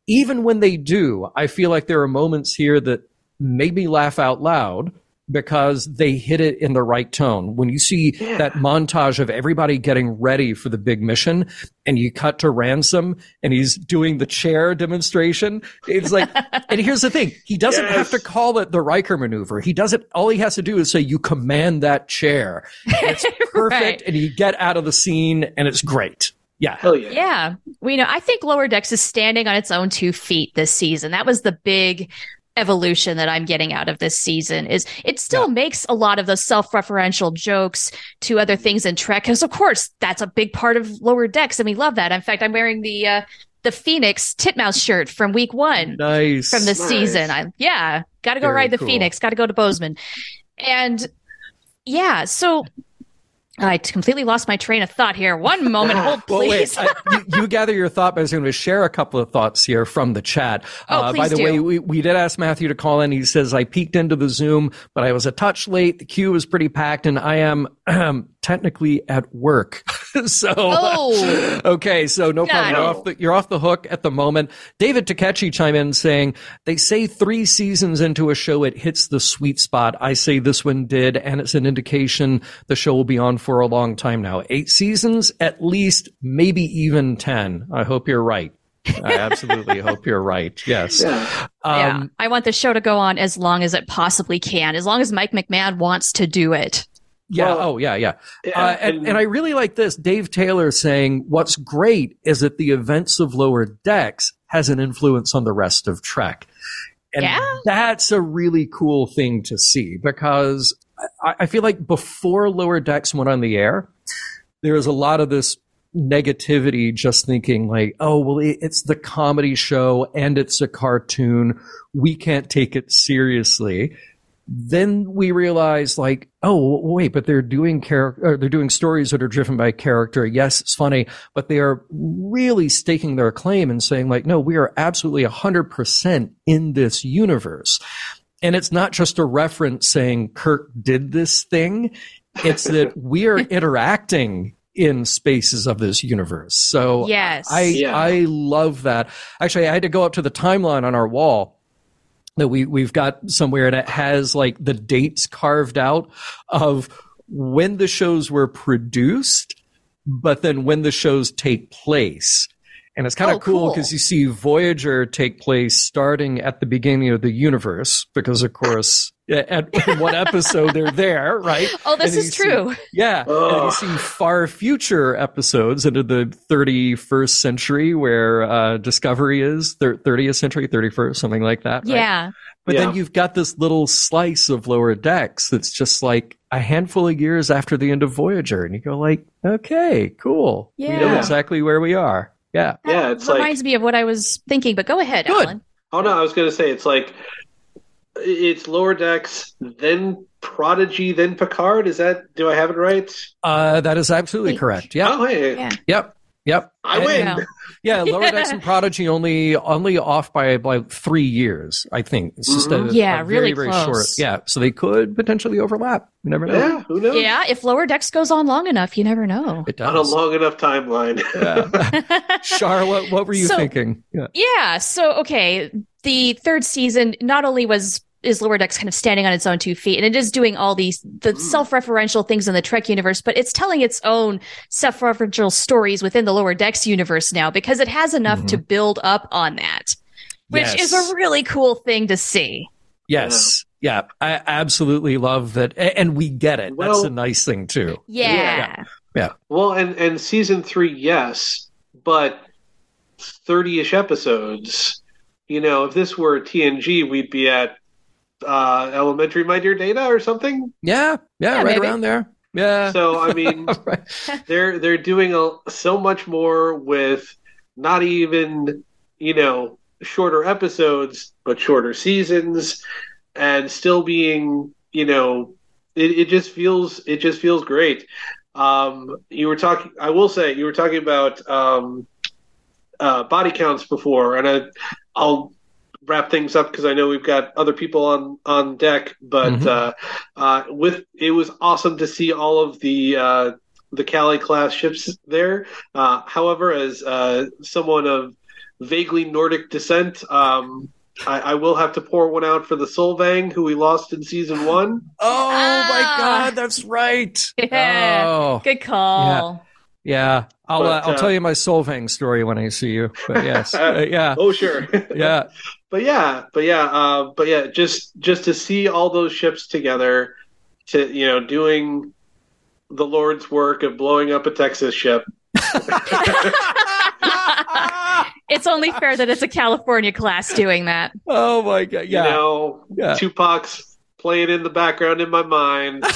Even when they do, I feel like there are moments here that made me laugh out loud because they hit it in the right tone. When you see that montage of everybody getting ready for the big mission and you cut to Ransom and he's doing the chair demonstration, it's like, and here's the thing. He doesn't have to call it the Riker maneuver. He doesn't, all he has to do is say, you command that chair. It's perfect. Right. And you get out of the scene and it's great. Yeah. Hell yeah. Yeah. We know I think Lower Decks is standing on its own two feet this season. That was the big evolution that I'm getting out of this season is it still makes a lot of those self-referential jokes to other things in Trek because of course that's a big part of Lower Decks and we love that. In fact, I'm wearing the uh the Phoenix Titmouse shirt from week 1 Nice. from this Nice. season. I yeah, got to go Very ride the cool. Phoenix, got to go to Bozeman. And yeah, so I completely lost my train of thought here. One moment, hold Well, please. wait. I, you, you gather your thought, but I was going to share a couple of thoughts here from the chat. Oh, uh, by the do. way, we, we did ask Matthew to call in. He says, I peeked into the Zoom, but I was a touch late. The queue was pretty packed, and I am technically at work. so, Oh. okay, so no problem. Got You're off, the, you're off the hook at the moment. David Takechi chime in saying, they say three seasons into a show, it hits the sweet spot. I say this one did, and it's an indication the show will be on for a long time now. Eight seasons, at least, maybe even 10. I hope you're right. I absolutely hope you're right. Yes. Yeah. yeah, Um, I want the show to go on as long as it possibly can, as long as Mike McMahan wants to do it. Yeah. Well, oh, yeah, yeah. Yeah, Uh, and, and I really like this. Dave Taylor saying, what's great is that the events of Lower Decks has an influence on the rest of Trek. And Yeah. that's a really cool thing to see because I, I feel like before Lower Decks went on the air, there was a lot of this negativity just thinking like, oh, well, it's the comedy show and it's a cartoon. We can't take it seriously. Then we realize like, oh, wait, but they're doing character, they're doing stories that are driven by character. Yes, it's funny, but they are really staking their claim and saying like, no, we are absolutely hundred percent in this universe. And it's not just a reference saying Kirk did this thing. It's that we are interacting in spaces of this universe. So Yes. I Yeah. I love that. Actually, I had to go up to the timeline on our wall that we we've got somewhere, it has like the dates carved out of when the shows were produced, but then when the shows take place. And it's kind of Oh, cool cool. because you see Voyager take place starting at the beginning of the universe, because of course, at, in one episode they're there, right? oh, this And is you see- true. yeah. And you see far future episodes into the 31st century where uh, Discovery is, thir- 30th century, 31st, something like that. right? Yeah. But then you've got this little slice of lower decks that's just like a handful of years after the end of Voyager. And you go like, okay, cool. We know exactly where we are. Yeah. That Yeah, it's like- reminds me of what I was thinking, but go ahead, Good. Alan. Oh no, I was going to say it's like it's lower decks, then Prodigy, then Picard. Is that? Do I have it right? Uh, that is absolutely Wait. correct. Yep. Oh hey, Yeah. Yep. Yep. I And- win. Yeah. Yeah, Lower Decks and Prodigy only only off by like three years, I think. It's just a, Mhm. Yeah, a really very, very close. short. Yeah, so they could potentially overlap. You never know. Yeah, who knows? Yeah, if Lower Decks goes on long enough, you never know. It On a long enough timeline. Yeah. Char, what, what were you So- thinking? Yeah. Yeah. So okay, the third season not only was is Lower Decks kind of standing on its own two feet, and it is doing all these the mm. self-referential things in the Trek universe, but it's telling its own self-referential stories within the Lower Decks universe now because it has enough to mm-hmm. build up on that, which is a really cool thing to see. Yes. Yeah, I absolutely love that. And we get it. That's a nice thing, too. Yeah. Yeah. Well, and and season three, yes, but thirty-ish episodes. You know, if this were TNG, we'd be at uh, Elementary, My Dear Data, or something. Yeah. Yeah, Yeah, right maybe. around there. Yeah. So, I mean, Right. they're they're doing a, so much more with not even you know shorter episodes, but shorter seasons, and still being you know it, it just feels it just feels great. Um, you were talking. I will say you were talking about um, uh, body counts before, and I, I'll wrap things up because I know we've got other people on on deck. But Mhm. uh, uh, with it was awesome to see all of the uh, the Cali class ships there. Uh, however, as uh, someone of vaguely Nordic descent. Um, I, I will have to pour one out for the Solvang, who we lost in season one. Oh, my Ah. God. That's right. Yeah. Oh, Good call. yeah. I'll, But, uh, I'll uh, tell you my Solvang story when I see you. But yes. Uh, yeah. Oh, sure. Yeah. but yeah, but yeah, uh, but yeah, just just to see all those ships together, to you know, doing the Lord's work of blowing up a Texas ship. it's only fair that it's a California class doing that. Oh, my God. You know, Yeah. Tupac's playing in the background in my mind.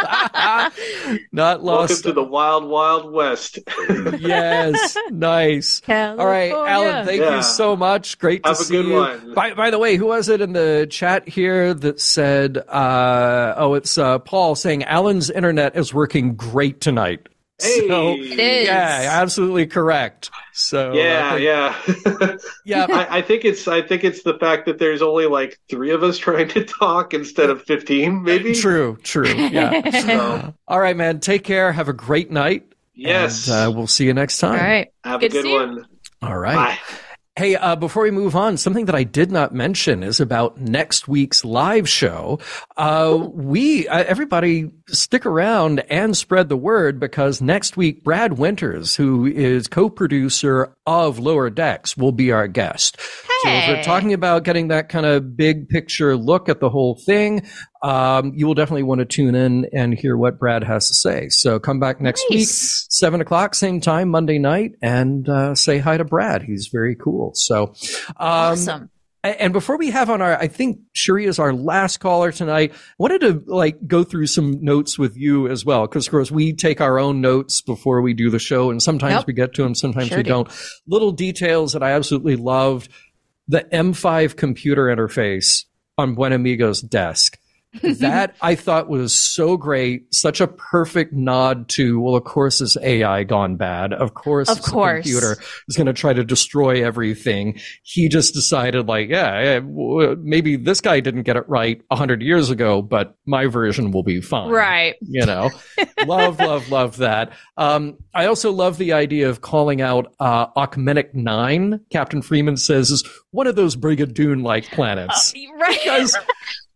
Not lost. Welcome to the wild, wild west. yes. Nice. All right, Alan, thank Yeah. you so much. Great to Have a see good you. one. By, by the way, who was it in the chat here that said, uh, oh, it's uh, Paul saying Alan's internet is working great tonight. Hey. So, It is. yeah, absolutely correct. So, yeah, uh, yeah. yeah. I, I think it's I think it's the fact that there's only like three of us trying to talk instead of fifteen, maybe. True, true. Yeah. So, All right, man. Take care. Have a great night. yes. And, uh, we'll see you next time. All right. Have good a good see you. one. All right. Bye. Hey, uh, before we move on, something that I did not mention is about next week's live show. Uh, we, uh, everybody stick around and spread the word because next week, Brad Winters, who is co-producer of Lower Decks, will be our guest. So if we're talking about getting that kind of big picture look at the whole thing, um, you will definitely want to tune in and hear what Brad has to say. So come back next week, seven o'clock, same time, Monday night, and uh, say hi to Brad. He's very cool. So, um, Awesome. And before we have on our, I think Cherie is our last caller tonight. I wanted to like go through some notes with you as well, because of course we take our own notes before we do the show, and sometimes yep. we get to them, sometimes sure we do. not Little details that I absolutely loved: the M5 computer interface on Buenamigo's desk that I thought was so great, such a perfect nod to, well, of course, is AI gone bad. Of course, of course. computer is going to try to destroy everything. He just decided, like, yeah, maybe this guy didn't get it right a hundred years ago, but my version will be fine. Right. You know, love, love, love that. Um, I also love the idea of calling out uh, 9. Captain Freeman says is one of those Brigadoon like planets. Uh, right. Because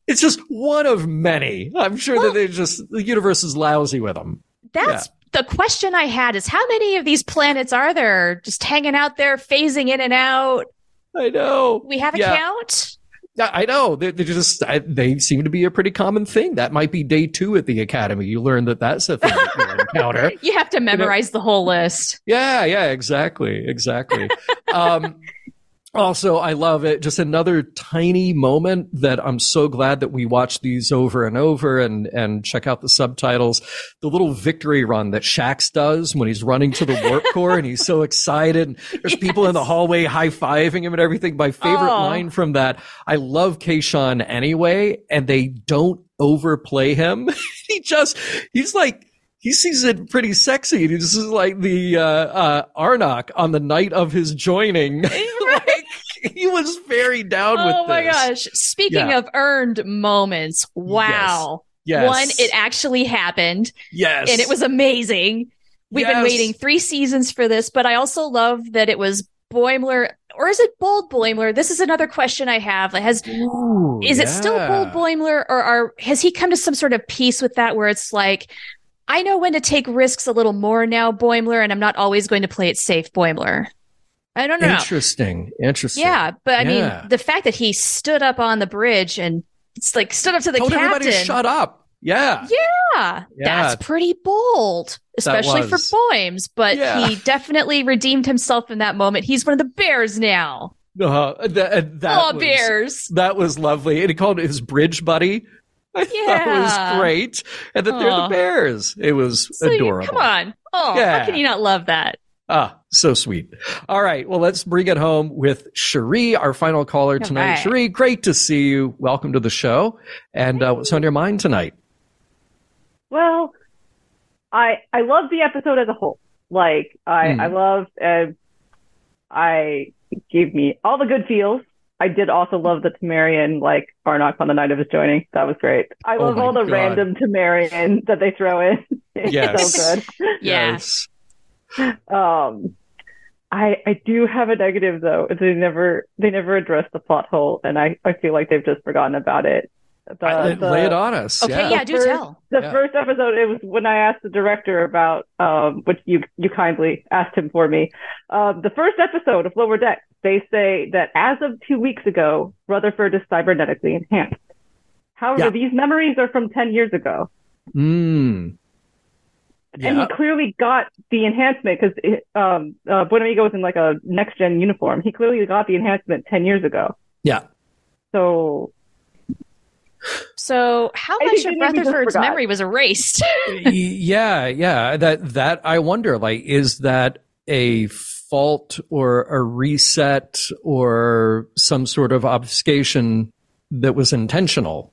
it's just one of many. I'm sure well, that they just the universe is lousy with them. That's yeah. the question I had: is how many of these planets are there just hanging out there, phasing in and out? I know. We have a yeah. count. Yeah, I know. They, they just I, they seem to be a pretty common thing. That might be day two at the academy. You learn that that's a thing that encounter. you have to memorize you know? the whole list. Yeah, yeah, exactly, exactly. um, also, I love it. Just another tiny moment that I'm so glad that we watch these over and over and, and check out the subtitles. The little victory run that Shax does when he's running to the warp core and he's so excited. There's yes. people in the hallway high fiving him and everything. My favorite line from that, I love Kayshon anyway, and they don't overplay him. he just, he's like, he sees it pretty sexy. This is like the uh, uh, Arnak on the night of his joining. like, he was very down oh with Oh my gosh. Speaking yeah. of earned moments, wow. Yes. yes. One, it actually happened. Yes. And it was amazing. We've yes. been waiting three seasons for this, but I also love that it was Boimler or is it Bold Boimler? This is another question I have. Has Ooh, is yeah. it still Bold Boimler, or are, has he come to some sort of peace with that, where it's like I know when to take risks a little more now, Boimler, and I'm not always going to play it safe, Boimler. I don't know. Interesting. Interesting. Yeah, but I yeah. mean, the fact that he stood up on the bridge and it's like stood up to the Told captain. everybody shut up. Yeah. yeah. Yeah. That's pretty bold, especially for Boims, but yeah. he definitely redeemed himself in that moment. He's one of the bears now. Uh, that, that oh, was, bears. That was lovely. And he called it his bridge buddy. I yeah. thought it was great. And that they're the bears. It was so adorable. You, come on. Oh, yeah. how can you not love that? Ah, so sweet. All right. Well, let's bring it home with Cherie, our final caller tonight. Right. Cherie, great to see you. Welcome to the show. And uh, what's on your mind tonight? Well, I I love the episode as a whole. Like I mm. I love uh, I gave me all the good feels. I did also love the Tamarian like Arnak on the night of his joining. That was great. I oh love all the God. random Tamarian that they throw in. Yes. so good. yes. Um I I do have a negative though. They never they never address the plot hole and I, I feel like they've just forgotten about it. The, I, the, lay it on us. Okay, yeah, yeah do first, tell. The yeah. first episode, it was when I asked the director about, um, which you you kindly asked him for me. Um, the first episode of Lower Deck, they say that as of two weeks ago, Rutherford is cybernetically enhanced. However, yeah. these memories are from ten years ago. Hmm. Yeah. And he clearly got the enhancement because um, uh, Buenamigo was in like a next gen uniform. He clearly got the enhancement 10 years ago. Yeah. So so how I much of Rutherford's memory was erased? yeah, yeah. That that I wonder, like, is that a fault or a reset or some sort of obfuscation that was intentional?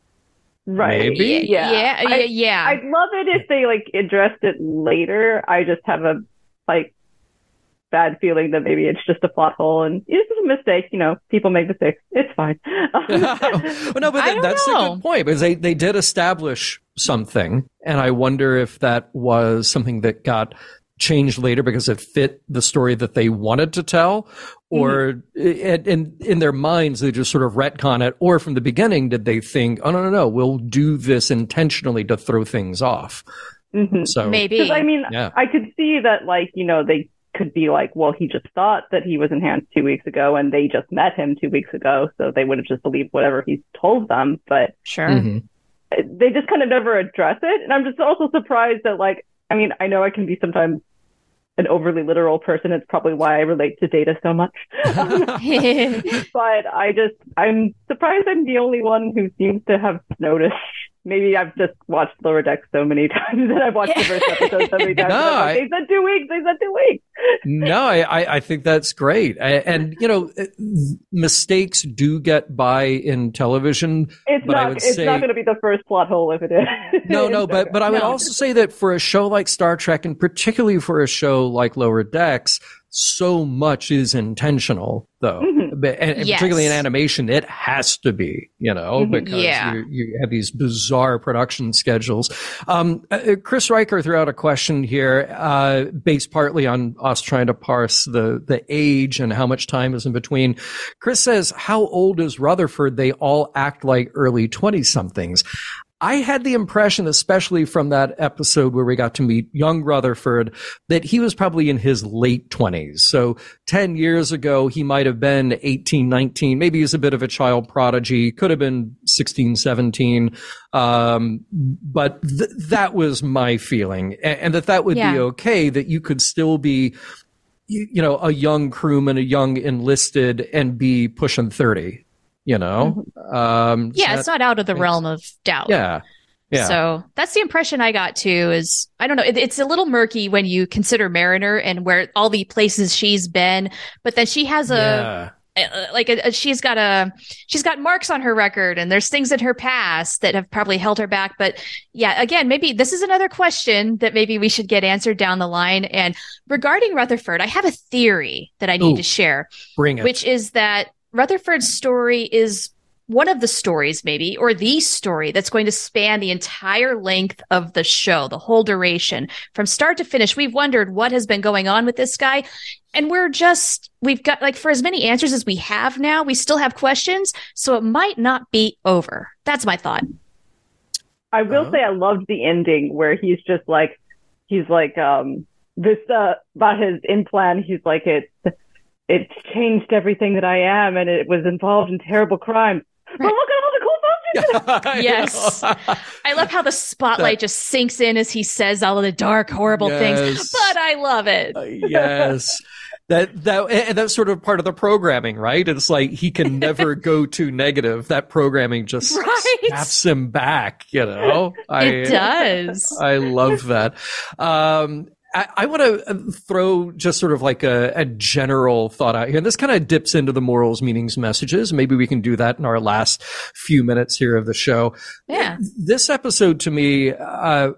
Right. Maybe. Yeah. Yeah. I, yeah. I'd love it if they like addressed it later. I just have a like bad feeling that maybe it's just a plot hole and it's a mistake. You know, people make mistakes. It's fine. well, no, but th- that's know. a good point because they, they did establish something. And I wonder if that was something that got changed later because it fit the story that they wanted to tell or mm-hmm. in, in their minds they just sort of retcon it or from the beginning did they think oh no no no we'll do this intentionally to throw things off mm-hmm. so maybe i mean yeah. i could see that like you know they could be like, well, he just thought that he was enhanced two weeks ago and they just met him two weeks ago. So they would have just believed whatever he's told them. But sure. Mm-hmm. They just kind of never address it. And I'm just also surprised that like, I mean, I know I can be sometimes an overly literal person. It's probably why I relate to data so much. but I just, I'm surprised I'm the only one who seems to have noticed maybe I've just watched Lower Deck so many times that I've watched the first episode so many times. no, like, I, they said two weeks. They said two weeks. no, I, I think that's great. I, and you know, uh, mistakes do get by in television. It's not. it's say, not going to be the first plot hole if it is. No, no, but but I would no. also say that for a show like Star Trek, and particularly for a show like Lower Decks, so much is intentional though mm-hmm. and, yes. particularly in animation it has to be you know mm-hmm. because yeah. you, you, have these bizarre production schedules um, uh, chris Riker threw out a question here uh, based partly on us trying to parse the the age and how much time is in between chris says how old is rutherford they all act like early 20 somethings I had the impression, especially from that episode where we got to meet young Rutherford, that he was probably in his late 20s. So 10 years ago, he might have been 18, 19. Maybe he's a bit of a child prodigy. Could have been 16, 17. Um, but th- that was my feeling. And, and that that would yeah. be okay, that you could still be you know, a young crewman, a young enlisted, and be pushing 30 you know mm-hmm. um, yeah it's not out of the realm of doubt yeah yeah. So that's the impression I got too. Is I don't know. It, it's a little murky when you consider Mariner and where all the places she's been, but then she has a yeah. like a, a, she's got a she's got marks on her record, and there's things in her past that have probably held her back. But yeah, again, maybe this is another question that maybe we should get answered down the line. And regarding Rutherford, I have a theory that I need Ooh, to share, bring it. which is that Rutherford's story is one of the stories, maybe, or the story that's going to span the entire length of the show, the whole duration from start to finish. We've wondered what has been going on with this guy. And we're just, we've got like for as many answers as we have now, we still have questions. So it might not be over. That's my thought. I will uh-huh. say I loved the ending where he's just like, he's like, um, this, uh, about his implant. He's like, it, it changed everything that I am and it was involved in terrible crime. Right. But look at all the cool functions. yes. I love how the spotlight just sinks in as he says all of the dark, horrible yes. things, but I love it. Uh, yes. That that and that's sort of part of the programming, right? It's like he can never go too negative. That programming just right. snaps him back, you know. I, it does. I love that. Um, I, I want to uh, throw just sort of like a, a general thought out here. And this kind of dips into the morals, meanings, messages. Maybe we can do that in our last few minutes here of the show. Yeah. This episode to me, uh,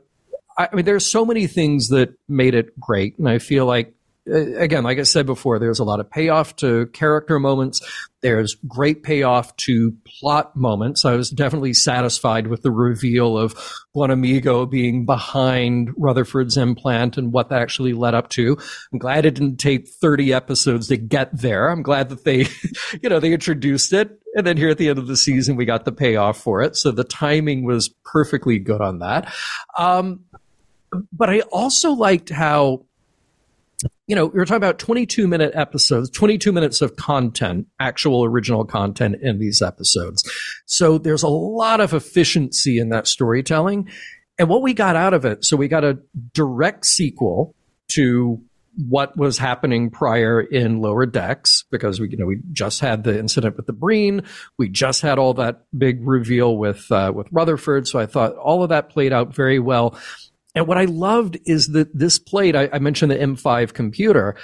I mean, there's so many things that made it great. And I feel like again, like I said before, there's a lot of payoff to character moments. There's great payoff to plot moments. I was definitely satisfied with the reveal of Buenamigo being behind Rutherford's implant and what that actually led up to. I'm glad it didn't take 30 episodes to get there. I'm glad that they, you know, they introduced it. And then here at the end of the season, we got the payoff for it. So the timing was perfectly good on that. Um, but I also liked how you know, we're talking about 22 minute episodes, 22 minutes of content, actual original content in these episodes. So there's a lot of efficiency in that storytelling. And what we got out of it, so we got a direct sequel to what was happening prior in lower decks because we you know we just had the incident with the breen we just had all that big reveal with uh, with rutherford so i thought all of that played out very well and what I loved is that this played, I, I mentioned the M5 computer,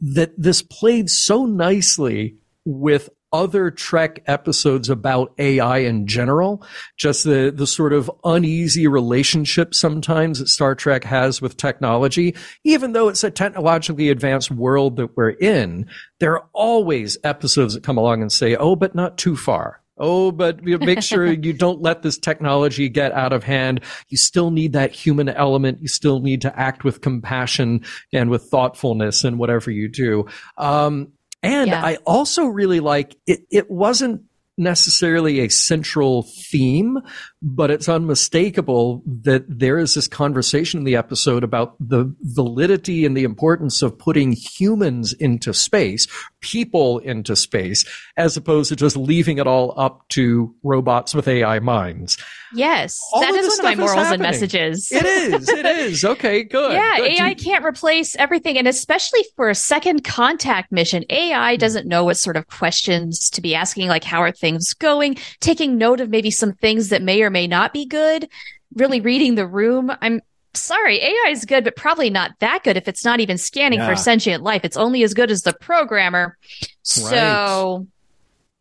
that this played so nicely with other Trek episodes about AI in general, just the, the sort of uneasy relationship sometimes that Star Trek has with technology. Even though it's a technologically advanced world that we're in, there are always episodes that come along and say, oh, but not too far. Oh, but make sure you don't let this technology get out of hand. You still need that human element. You still need to act with compassion and with thoughtfulness in whatever you do. Um, and yeah. I also really like it. It wasn't necessarily a central theme, but it's unmistakable that there is this conversation in the episode about the validity and the importance of putting humans into space, people into space, as opposed to just leaving it all up to robots with AI minds. Yes, all that is one of my morals and messages. It is. It is. Okay, good. Yeah, good. AI can't replace everything. And especially for a second contact mission, AI hmm. doesn't know what sort of questions to be asking, like how are things going, taking note of maybe some things that may or may not be good, really reading the room. I'm sorry, AI is good, but probably not that good if it's not even scanning yeah. for sentient life. It's only as good as the programmer. So. Right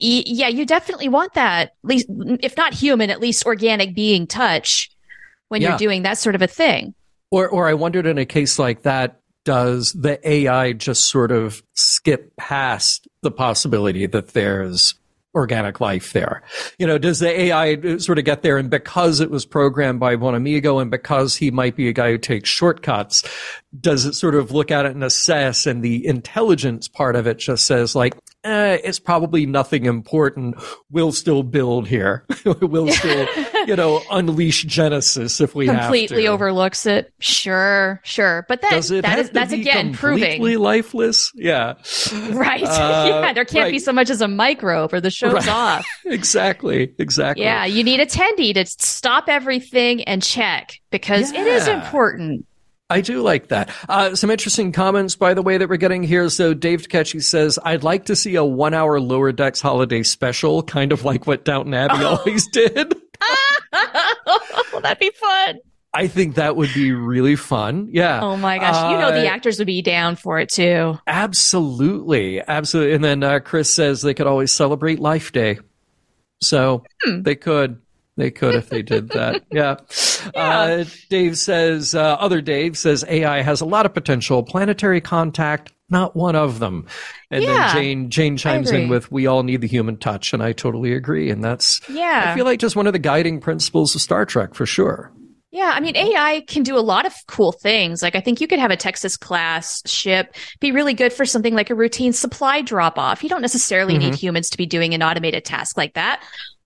yeah, you definitely want that. At least, if not human, at least organic being touch when yeah. you're doing that sort of a thing. Or, or I wondered in a case like that, does the AI just sort of skip past the possibility that there's organic life there. You know, does the AI sort of get there and because it was programmed by Buenamigo and because he might be a guy who takes shortcuts, does it sort of look at it and assess and the intelligence part of it just says like, eh, it's probably nothing important. We'll still build here. we'll still, you know, unleash Genesis if we completely overlooks it. Sure, sure. But that, that is, that's again proving lifeless. Yeah. Right. Uh, yeah. There can't right. be so much as a microbe or the show's right. off. exactly. Exactly. Yeah. You need a Tendi to stop everything and check because yeah. it is important. I do like that. Uh, some interesting comments, by the way, that we're getting here. So Dave Takechi says, I'd like to see a one hour Lower Decks holiday special, kind of like what Downton Abbey oh. always did. well, that'd be fun. I think that would be really fun. Yeah. Oh my gosh. You know, the uh, actors would be down for it too. Absolutely. Absolutely. And then uh, Chris says they could always celebrate Life Day. So hmm. they could. They could if they did that. Yeah. yeah. Uh, Dave says, uh, other Dave says AI has a lot of potential. Planetary contact, not one of them. And yeah, then Jane Jane chimes in with, "We all need the human touch," and I totally agree. And that's yeah, I feel like just one of the guiding principles of Star Trek for sure. Yeah, I mean, AI can do a lot of cool things. Like, I think you could have a Texas class ship be really good for something like a routine supply drop off. You don't necessarily mm-hmm. need humans to be doing an automated task like that.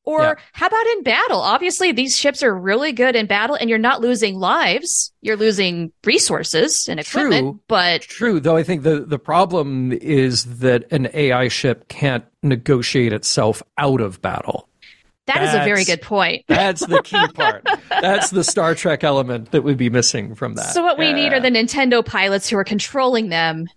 Or yeah. how about in battle? Obviously, these ships are really good in battle and you're not losing lives. You're losing resources and equipment, true, but true. Though I think the, the problem is that an AI ship can't negotiate itself out of battle. That that's, is a very good point. that's the key part. That's the Star Trek element that would be missing from that. So what yeah. we need are the Nintendo pilots who are controlling them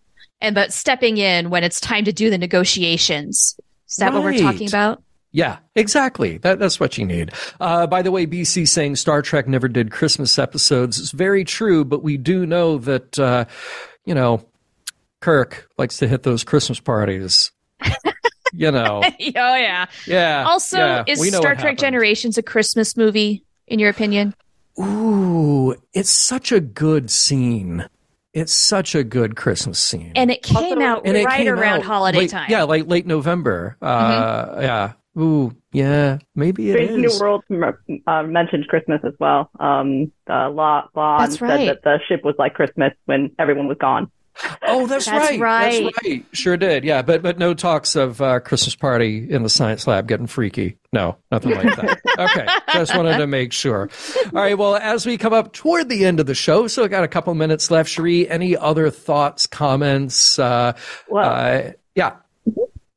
and but stepping in when it's time to do the negotiations. Is that right. what we're talking about? Yeah, exactly. That, that's what you need. Uh, by the way, BC saying Star Trek never did Christmas episodes. is very true, but we do know that, uh, you know, Kirk likes to hit those Christmas parties. you know. oh, yeah. Yeah. Also, yeah, is Star Trek Generations a Christmas movie, in your opinion? Ooh, it's such a good scene. It's such a good Christmas scene. And it came out and right came around out holiday late, time. Yeah, like late November. Uh, mm-hmm. Yeah. Ooh, yeah, maybe it Strange is. New World uh, mentioned Christmas as well. Um, uh, La'an right. said that the ship was like Christmas when everyone was gone. Oh, that's, that's right. right. That's right. Sure did. Yeah, but but no talks of uh, Christmas party in the science lab getting freaky. No, nothing like that. okay, just wanted to make sure. All right. Well, as we come up toward the end of the show, so I got a couple minutes left. Cherie, any other thoughts, comments? Uh, well, uh, yeah.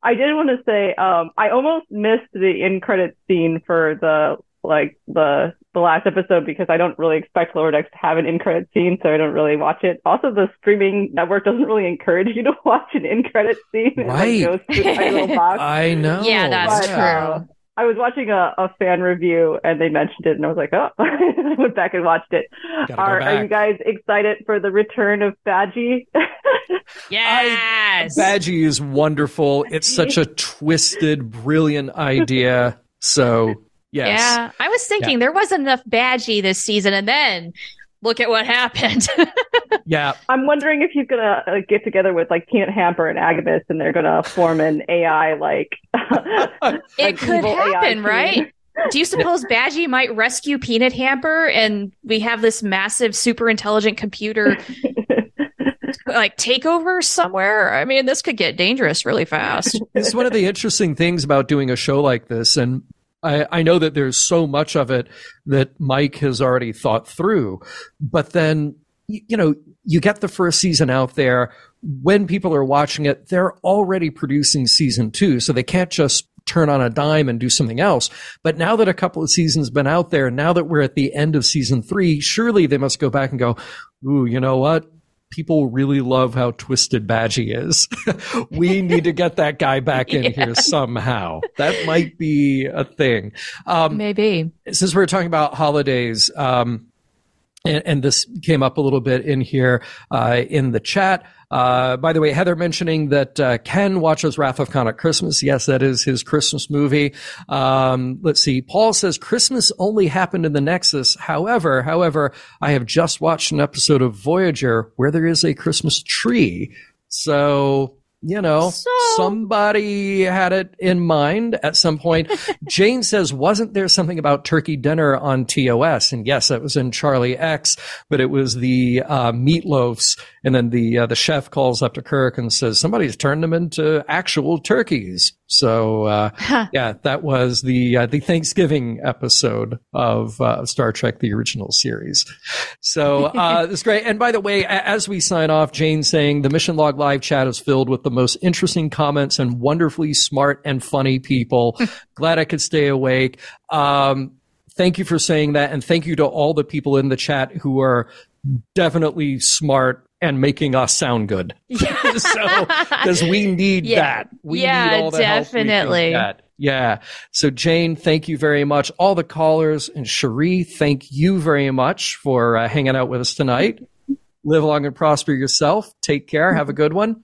I did want to say um, I almost missed the in credit scene for the like the the last episode because I don't really expect Lower Decks to have an in credit scene, so I don't really watch it. Also, the streaming network doesn't really encourage you to watch an in credit scene. Right. I know. Yeah, that's but, true. Uh, I was watching a, a fan review and they mentioned it, and I was like, oh, I went back and watched it. Are, are you guys excited for the return of Badgey? yes. I, Badgey is wonderful. It's such a twisted, brilliant idea. So, yes. Yeah. I was thinking yeah. there wasn't enough Badgey this season, and then look at what happened. yeah. I'm wondering if he's gonna uh, get together with like Peanut Hamper and AGIMUS, and they're gonna form an AI like. it could happen, right? Do you suppose Badgey might rescue Peanut Hamper, and we have this massive, super intelligent computer? like takeover somewhere. I mean, this could get dangerous really fast. It's one of the interesting things about doing a show like this, and I, I know that there's so much of it that Mike has already thought through, but then, you know, you get the first season out there. When people are watching it, they're already producing season two. So they can't just turn on a dime and do something else. But now that a couple of seasons been out there, now that we're at the end of season three, surely they must go back and go, ooh, you know what? People really love how twisted Badgey is. we need to get that guy back in yeah. here somehow. That might be a thing. Um, Maybe. Since we're talking about holidays, um, and, and, this came up a little bit in here uh, in the chat. Uh, by the way, Heather mentioning that uh, Ken watches Wrath of Khan at Christmas. Yes, that is his Christmas movie. Um, let's see. Paul says Christmas only happened in the Nexus. However, however, I have just watched an episode of Voyager where there is a Christmas tree. So you know, so... somebody had it in mind at some point. Jane says, wasn't there something about turkey dinner on TOS? And yes, that was in Charlie X, but it was the uh, meatloafs. And then the uh, the chef calls up to Kirk and says, somebody's turned them into actual turkeys. So uh, huh. yeah, that was the uh, the Thanksgiving episode of uh, Star Trek: The Original Series. So uh, it's great. And by the way, as we sign off, Jane saying the Mission Log Live chat is filled with the most interesting comments and wonderfully smart and funny people. Glad I could stay awake. Um, thank you for saying that, and thank you to all the people in the chat who are definitely smart and making us sound good. Yeah. so, because we need yeah. that. We yeah, need all definitely. Help yeah. So Jane, thank you very much. All the callers and Cherie, thank you very much for uh, hanging out with us tonight. Live long and prosper yourself. Take care. Have a good one.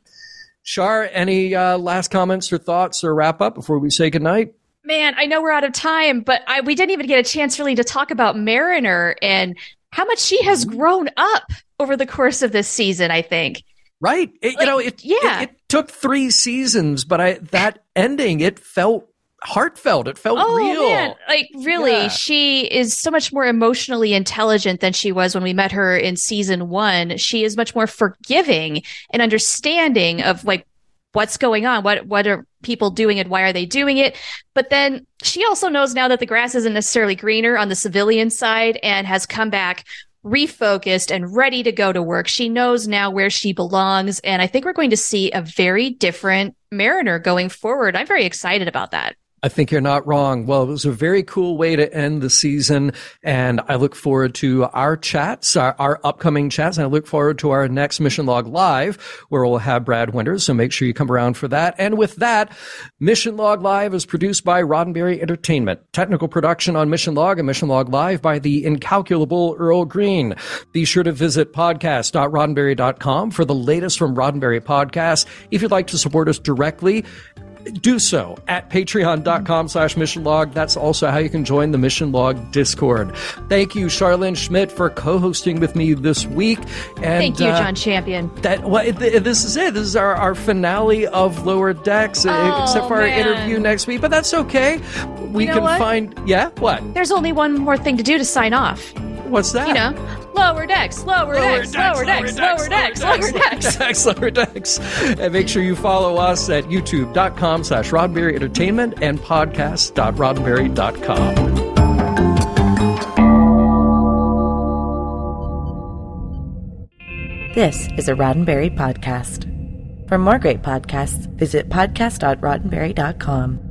Char, any uh, last comments or thoughts or wrap up before we say goodnight? Man, I know we're out of time, but I, we didn't even get a chance really to talk about Mariner and how much she has mm-hmm. grown up over the course of this season, I think. Right. It, like, you know, it, yeah. It, it, took three seasons, but I that ending, it felt heartfelt. It felt oh, real. Man. Like really, yeah. she is so much more emotionally intelligent than she was when we met her in season one. She is much more forgiving and understanding of like what's going on what what are people doing and why are they doing it but then she also knows now that the grass isn't necessarily greener on the civilian side and has come back refocused and ready to go to work she knows now where she belongs and i think we're going to see a very different mariner going forward i'm very excited about that I think you're not wrong. Well, it was a very cool way to end the season, and I look forward to our chats, our, our, upcoming chats, and I look forward to our next Mission Log Live, where we'll have Brad Winters. So make sure you come around for that. And with that, Mission Log Live is produced by Roddenberry Entertainment. Technical production on Mission Log and Mission Log Live by the incalculable Earl Green. Be sure to visit podcast.roddenberry.com for the latest from Roddenberry Podcast. If you'd like to support us directly, do so at patreon.com slash mission log. That's also how you can join the mission log discord. Thank you, Charlene Schmidt, for co-hosting with me this week. And thank you, uh, John Champion. That well, this is it. This is our, our finale of Lower Decks, uh, oh, except for man. our interview next week. But that's okay. We you know can what? find yeah. What? There's only one more thing to do to sign off. What's that? You know, lower decks, lower, decks, lower decks, lower decks, lower decks, lower decks, And make sure you follow us at youtube.com slash Roddenberry Entertainment and podcast.roddenberry.com. This is a Roddenberry podcast. For more great podcasts, visit podcast.roddenberry.com.